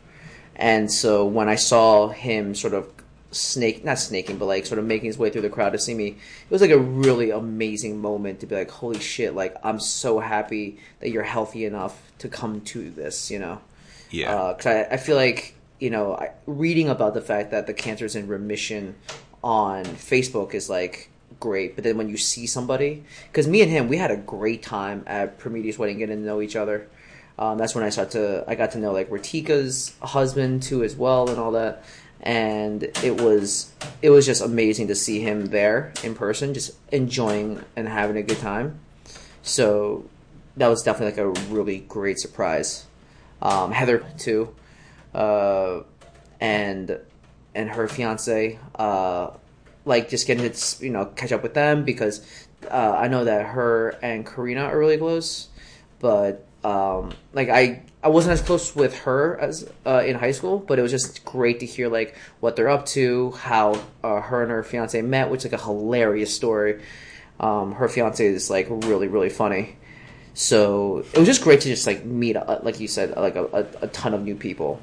and so when I saw him sort of snake not snaking but like sort of making his way through the crowd to see me, it was like a really amazing moment to be like, holy shit! Like I'm so happy that you're healthy enough to come to this, you know. Yeah. Because I, I feel like, you know, I, reading about the fact that the cancer's in remission on Facebook is like great. But then when you see somebody, because me and him, we had a great time at Prometheus Wedding, getting to know each other. Um, that's when I started to, I got to know like Ratika's husband too as well and all that. And it was, it was just amazing to see him there in person, just enjoying and having a good time. So that was definitely like a really great surprise. Um, Heather too, uh, and and her fiance, uh, like just getting to you know catch up with them because uh, I know that her and Karina are really close, but um, like I I wasn't as close with her as uh, in high school, but it was just great to hear like what they're up to, how uh, her and her fiance met, which is like a hilarious story. Um, her fiance is like really really funny, so it was just great to just like meet, uh, like you said, like a, a, a ton of new people.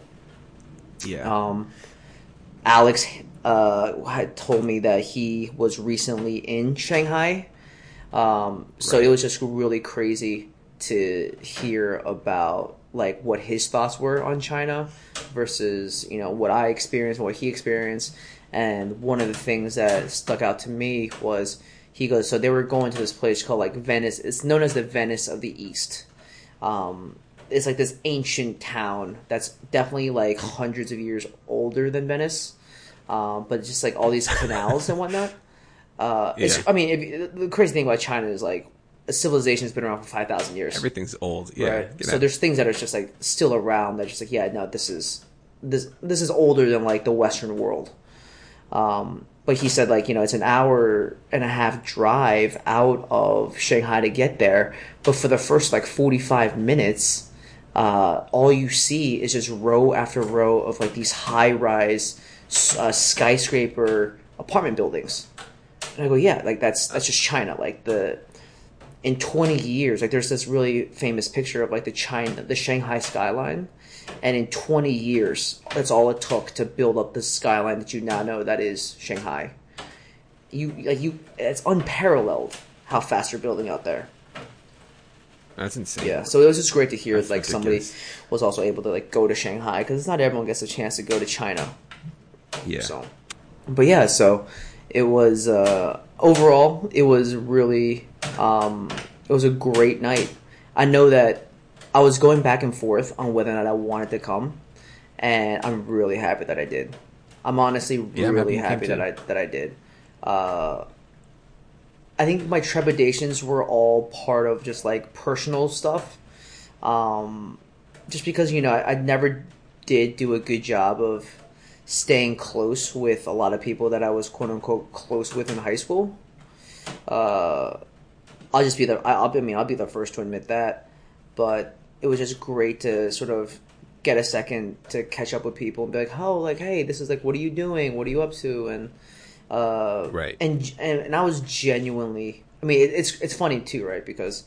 Yeah. Um, Alex uh, had told me that he was recently in Shanghai. Um, so Right. it was just really crazy to hear about like what his thoughts were on China versus you know what I experienced, what he experienced, and one of the things that stuck out to me was he goes, so they were going to this place called like Venice. It's known as the Venice of the East. Um, it's like this ancient town that's definitely like hundreds of years older than Venice, um, but just like all these canals and whatnot. Uh, it's, Yeah. I mean, if, the crazy thing about China is like civilization's been around for five thousand years, Everything's old. Yeah. right? So there's things that are just like still around that just like yeah, no, this is this this is older than like the Western world. Um, but he said like you know it's an hour and a half drive out of Shanghai to get there, but for the first like 45 minutes, uh, all you see is just row after row of like these high rise uh, skyscraper apartment buildings. And I go, yeah, like that's that's just China. Like the in 20 years, like there's this really famous picture of like the China, the Shanghai skyline, and in 20 years, that's all it took to build up the skyline that you now know that is Shanghai. You like you, it's unparalleled how fast they're building out there. That's insane. Yeah, so it was just great to hear That's like somebody was also able to like go to Shanghai because it's not everyone gets a chance to go to China. Yeah. So, but yeah, so it was uh, overall it was really um, it was a great night. I know that I was going back and forth on whether or not I wanted to come, and I'm really happy that I did. I'm honestly Yeah, I'm really happy happy that I that I did. Uh, I think my trepidations were all part of just like personal stuff. Um, just because you know I, I never did do a good job of staying close with a lot of people that I was quote unquote close with in high school. Uh, I'll just be the I- I'll be, I mean I'll be the first to admit that, but it was just great to sort of get a second to catch up with people and be like, oh, like hey, this is like what are you doing? What are you up to? And uh, Right. and and, and I was genuinely. I mean, it, it's it's funny too, right? Because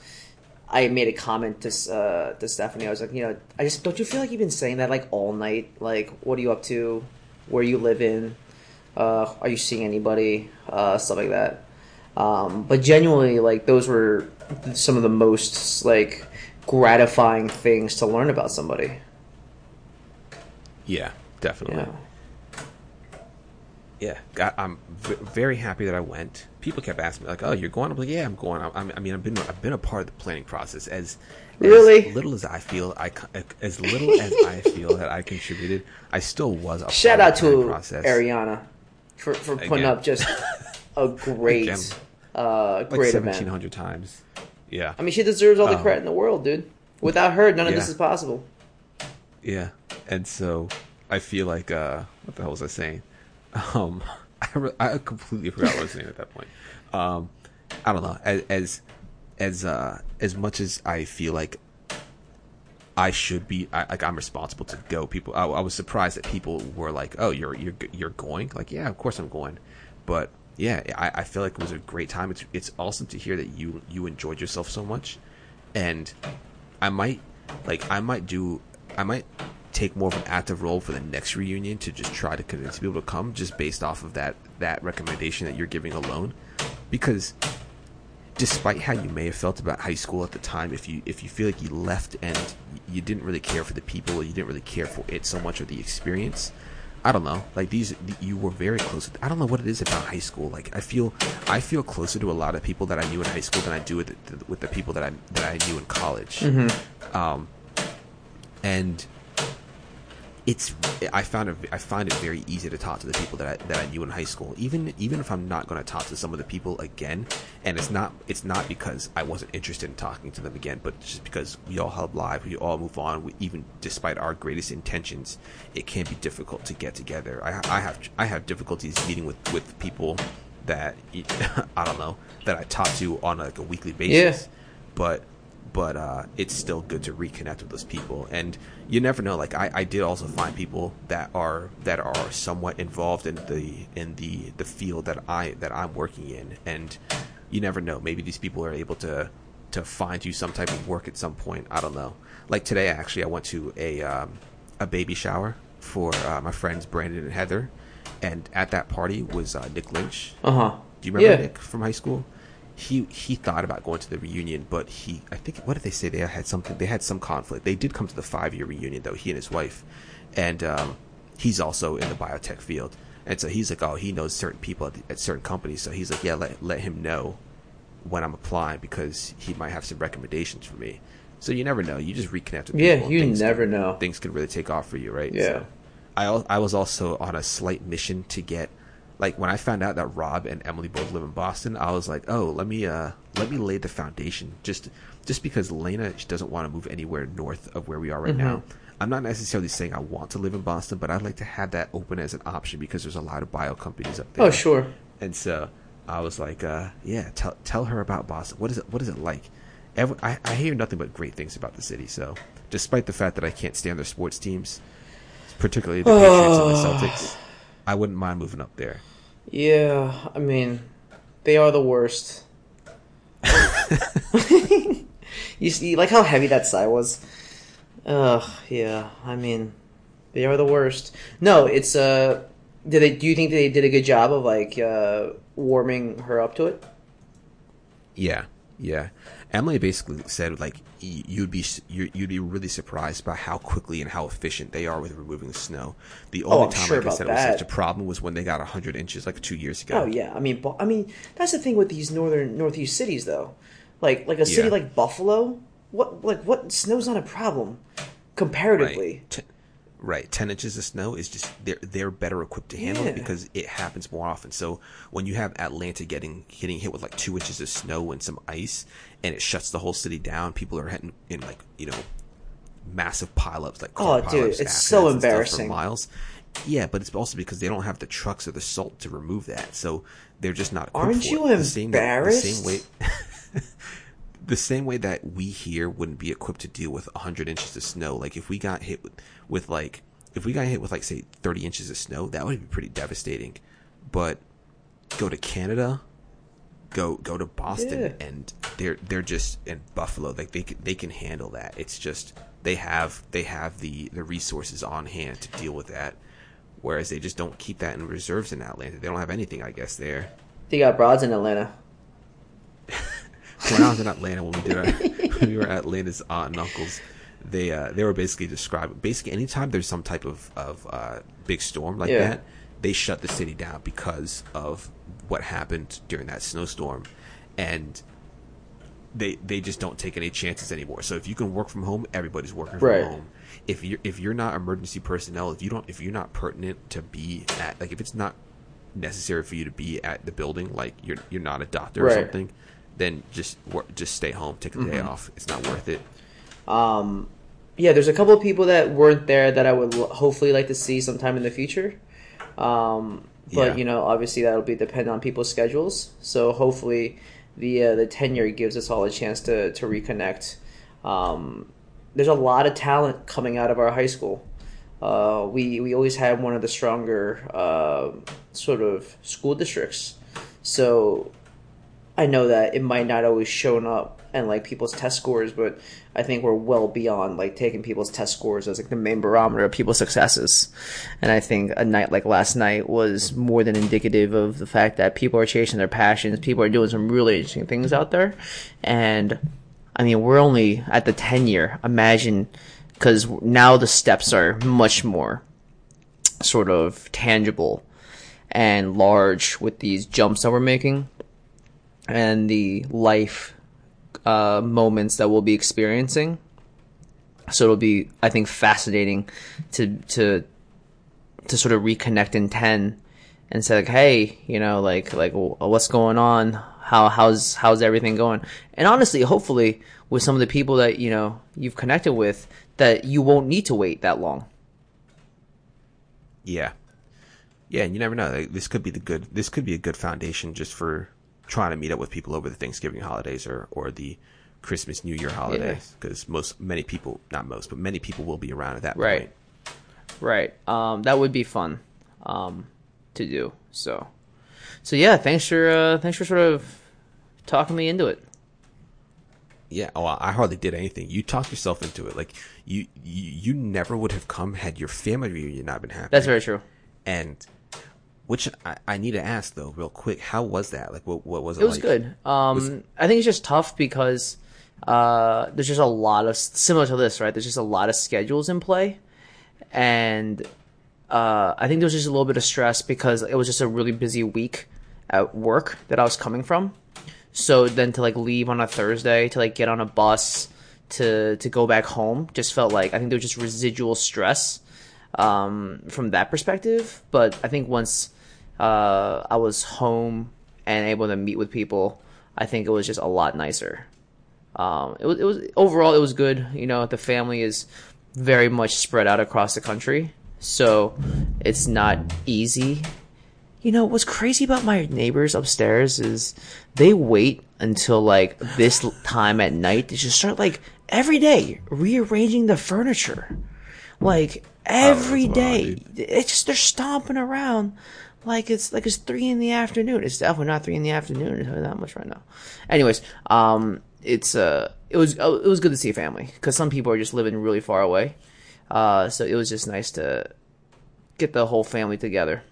I made a comment to uh, to Stephanie. I was like, you know, I just don't you feel like you've been saying that like all night? Like, what are you up to? Where you live in? Uh, are you seeing anybody? Uh, stuff like that. Um, but genuinely, like those were some of the most like gratifying things to learn about somebody. Yeah, definitely. Yeah. Yeah, got, I'm v- very happy that I went. People kept asking me like, "Oh, you're going?" I'm like, "Yeah, I'm going." I, I mean, I've been I've been a part of the planning process as Really? as little as I feel I as little *laughs* as I feel that I contributed. I still was a Shout part out of the to process. Ariana for for putting Again. up just *laughs* a great, Again. uh, great seventeen event. hundred times. Yeah, I mean, she deserves all the Um, credit in the world, dude. Without her, none of this is possible. Yeah, and so I feel like uh, what the hell was I saying? *laughs* Um, I, re- I completely forgot what I was saying at that point. Um, I don't know. As as as uh, as much as I feel like I should be, I, like I'm responsible to go. People, I, I was surprised that people were like, "Oh, you're you're you're going?" Like, yeah, of course I'm going. But yeah, I, I feel like it was a great time. It's it's awesome to hear that you you enjoyed yourself so much, and I might like I might do I might take more of an active role for the next reunion to just try to convince people to come just based off of that that recommendation that you're giving alone because despite how you may have felt about high school at the time if you if you feel like you left and you didn't really care for the people you didn't really care for it so much or the experience I don't know. Like these, you were very close. I don't know what it is about high school. Like I feel, I feel closer to a lot of people that I knew in high school than I do with the, with the people that I that I knew in college. Um, and it's I found it I find it very easy to talk to the people that I, that I knew in high school. Even even if I'm not going to talk to some of the people again, and it's not it's not because I wasn't interested in talking to them again, but just because we all have lives, we all move on. We, even despite our greatest intentions, it can be difficult to get together. I, I have I have difficulties meeting with with people that *laughs* I don't know that I talk to on like a weekly basis. Yeah. But but uh, it's still good to reconnect with those people. And you never know. Like I, I did also find people that are that are somewhat involved in the in the the field that I that I'm working in, and you never know. Maybe these people are able to to find you some type of work at some point. I don't know. Like today, actually, I went to a um, a baby shower for uh, my friends Brandon and Heather, and at that party was uh, Nick Lynch. Uh huh. Do you remember Yeah. Nick from high school? He he thought about going to the reunion, but he I think what did they say? They had something. They had some conflict. They did come to the five year reunion though. He and his wife, and um, he's also in the biotech field. And so he's like, oh, he knows certain people at, at certain companies. So he's like, yeah, let let him know when I'm applying because he might have some recommendations for me. So you never know. You just reconnect with Yeah, you never can- know. Things could really take off for you, right? Yeah. So I I was also on a slight mission to get like when I found out that Rob and Emily both live in Boston, I was like, oh, let me uh let me lay the foundation just just because Lena she doesn't want to move anywhere north of where we are right Mm-hmm. now. I'm not necessarily saying I want to live in Boston, but I'd like to have that open as an option because there's a lot of bio companies up there. Oh, sure. And so I was like, uh, yeah, tell tell her about Boston. What is it? What is it like? Every, I, I hear nothing but great things about the city. So, despite the fact that I can't stand their sports teams, particularly the Patriots and the Celtics, *sighs* I wouldn't mind moving up there. Yeah, I mean, they are the worst. *laughs* you see, like how heavy that sigh was. Ugh, yeah. I mean, they are the worst. No, it's uh, did they? Do you think they did a good job of like uh warming her up to it? Yeah, yeah. Emily basically said like you'd be you- you'd be really surprised by how quickly and how efficient they are with removing the snow. The oh, only Oh, time sure like I said it was such a problem was when they got hundred inches like two years ago. Oh yeah, I mean, I mean that's the thing with these northern northeast cities though. Like like a city Yeah. like Buffalo, what like what snow's not a problem comparatively. Right. Ten, right. Ten inches of snow is just they're they're better equipped to handle Yeah. it because it happens more often. So when you have Atlanta getting getting hit with like two inches of snow and some ice, and it shuts the whole city down, people are heading in like you know massive pileups like Oh, dude, it's so accidents and stuff for embarrassing. miles. Yeah, but it's also because they don't have the trucks or the salt to remove that, so they're just not. Aren't you it. The same- embarrassed? The same way. *laughs* the same way that we here wouldn't be equipped to deal with 100 inches of snow. Like if we got hit with, with like if we got hit with like say 30 inches of snow that would be pretty devastating. But go to canada go go to boston Yeah. and they're they're just in buffalo like they can, they can handle that. It's just they have they have the the resources on hand to deal with that whereas they just don't keep that in reserves in atlanta. They don't have anything i guess there. They got broads in Atlanta. When I was in Atlanta when we did our, *laughs* when we were at Atlanta's aunt and uncles, they uh, they were basically described. basically anytime there's some type of of uh, big storm like Yeah. that, they shut the city down because of what happened during that snowstorm, and they they just don't take any chances anymore. So if you can work from home, everybody's working from Right. home. If you're if you're not emergency personnel, if you don't if you're not pertinent to be at like if it's not necessary for you to be at the building, like you're you're not a doctor or something, then just just stay home, take a day Mm-hmm. off. It's not worth it. Um, yeah, there's a couple of people that weren't there that I would l- hopefully like to see sometime in the future. Um, but Yeah. you know, obviously that'll be dependent on people's schedules. So hopefully, the uh, the tenure gives us all a chance to to reconnect. Um, there's a lot of talent coming out of our high school. Uh, we we always had one of the stronger uh, sort of school districts. So I know that it might not always shown up and like people's test scores, but I think we're well beyond like taking people's test scores as like the main barometer of people's successes. And I think a night like last night was more than indicative of the fact that people are chasing their passions. People are doing some really interesting things out there. And I mean, we're only at the 10 year. Imagine, because now the steps are much more sort of tangible and large with these jumps that we're making and the life uh, moments that we'll be experiencing. So it'll be, I think, fascinating to to to sort of reconnect in ten and say like, hey, you know, like like what's going on? How how's how's everything going? And honestly, hopefully, with some of the people that you know you've connected with, that you won't need to wait that long. Yeah, yeah, and you never know. Like, this could be the good. This could be a good foundation just for trying to meet up with people over the Thanksgiving holidays or or the Christmas, New Year holidays because most many people, not most, but many people will be around at that Right. point. Right. Um, that would be fun um, to do. So, so yeah. Thanks for uh, thanks for sort of talking me into it. Yeah, oh, I hardly did anything. You talked yourself into it. Like you, you, you never would have come had your family reunion not been happening. That's very true. And which I, I need to ask though, real quick. How was that? Like, what, what was it? It was like? good. Um, I think it's just tough because uh, there's just a lot of similar to this, right? There's just a lot of schedules in play, and uh, I think there was just a little bit of stress because it was just a really busy week at work that I was coming from. So then to like leave on a Thursday to like get on a bus to to go back home just felt like I think there was just residual stress um, from that perspective. But I think once uh, I was home and able to meet with people, I think it was just a lot nicer. Um, it was it was overall it was good. You know, the family is very much spread out across the country, so it's not easy. You know, what's crazy about my neighbors upstairs is they wait until like this time at night to just start like every day rearranging the furniture. Like every wild, day, it's just they're stomping around like it's like it's three in the afternoon. It's definitely not three in the afternoon. You that much right now. Anyways, um, it's uh, it was uh, it was good to see family because some people are just living really far away. Uh, so it was just nice to get the whole family together.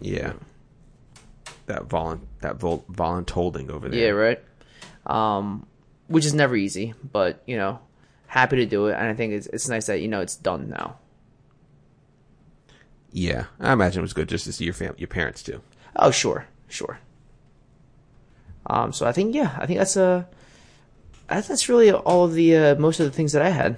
Yeah. That volun that vol- voluntolding over there. Yeah, right. Um, which is never easy, but you know, happy to do it, and I think it's it's nice that you know it's done now. Yeah, I imagine it was good just to see your fam- your parents too. Oh, sure, sure. Um, so I think yeah, I think that's uh, that's, that's really all of the uh, most of the things that I had.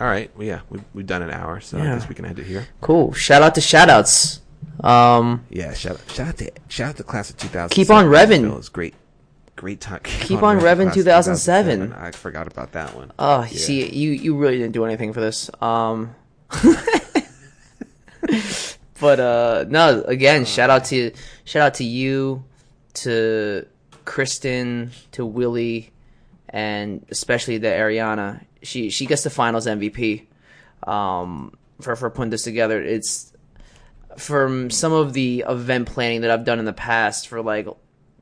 All right, well, yeah, we've we've done an hour, so I guess we can end it here. Cool. Shout out to shout outs. Um, Yeah, shout shout out to shout out to class of 2000. Keep on revving. It was great, great time. Keep on revving class of 2007. I forgot about that one. oh, Yeah. see, you you really didn't do anything for this. Um, *laughs* but uh, no, again, shout out to shout out to you, to Kristen, to Willie, and especially the Ariana. She she gets the finals MVP. Um, for for putting this together, it's from some of the event planning that I've done in the past for like,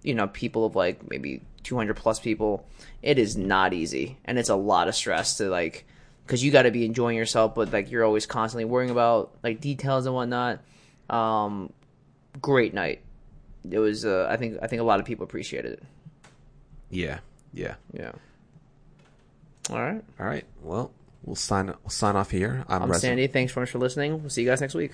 you know, people of like maybe 200 plus people. It is not easy, and it's a lot of stress to like, because you got to be enjoying yourself, but like you're always constantly worrying about like details and whatnot. Um, great night. It was. Uh, I think. I think a lot of people appreciated it. Yeah. Yeah. Yeah. All right. All right. Well, we'll sign. We'll sign off here. I'm, I'm Sandy. Thanks so much for listening. We'll see you guys next week.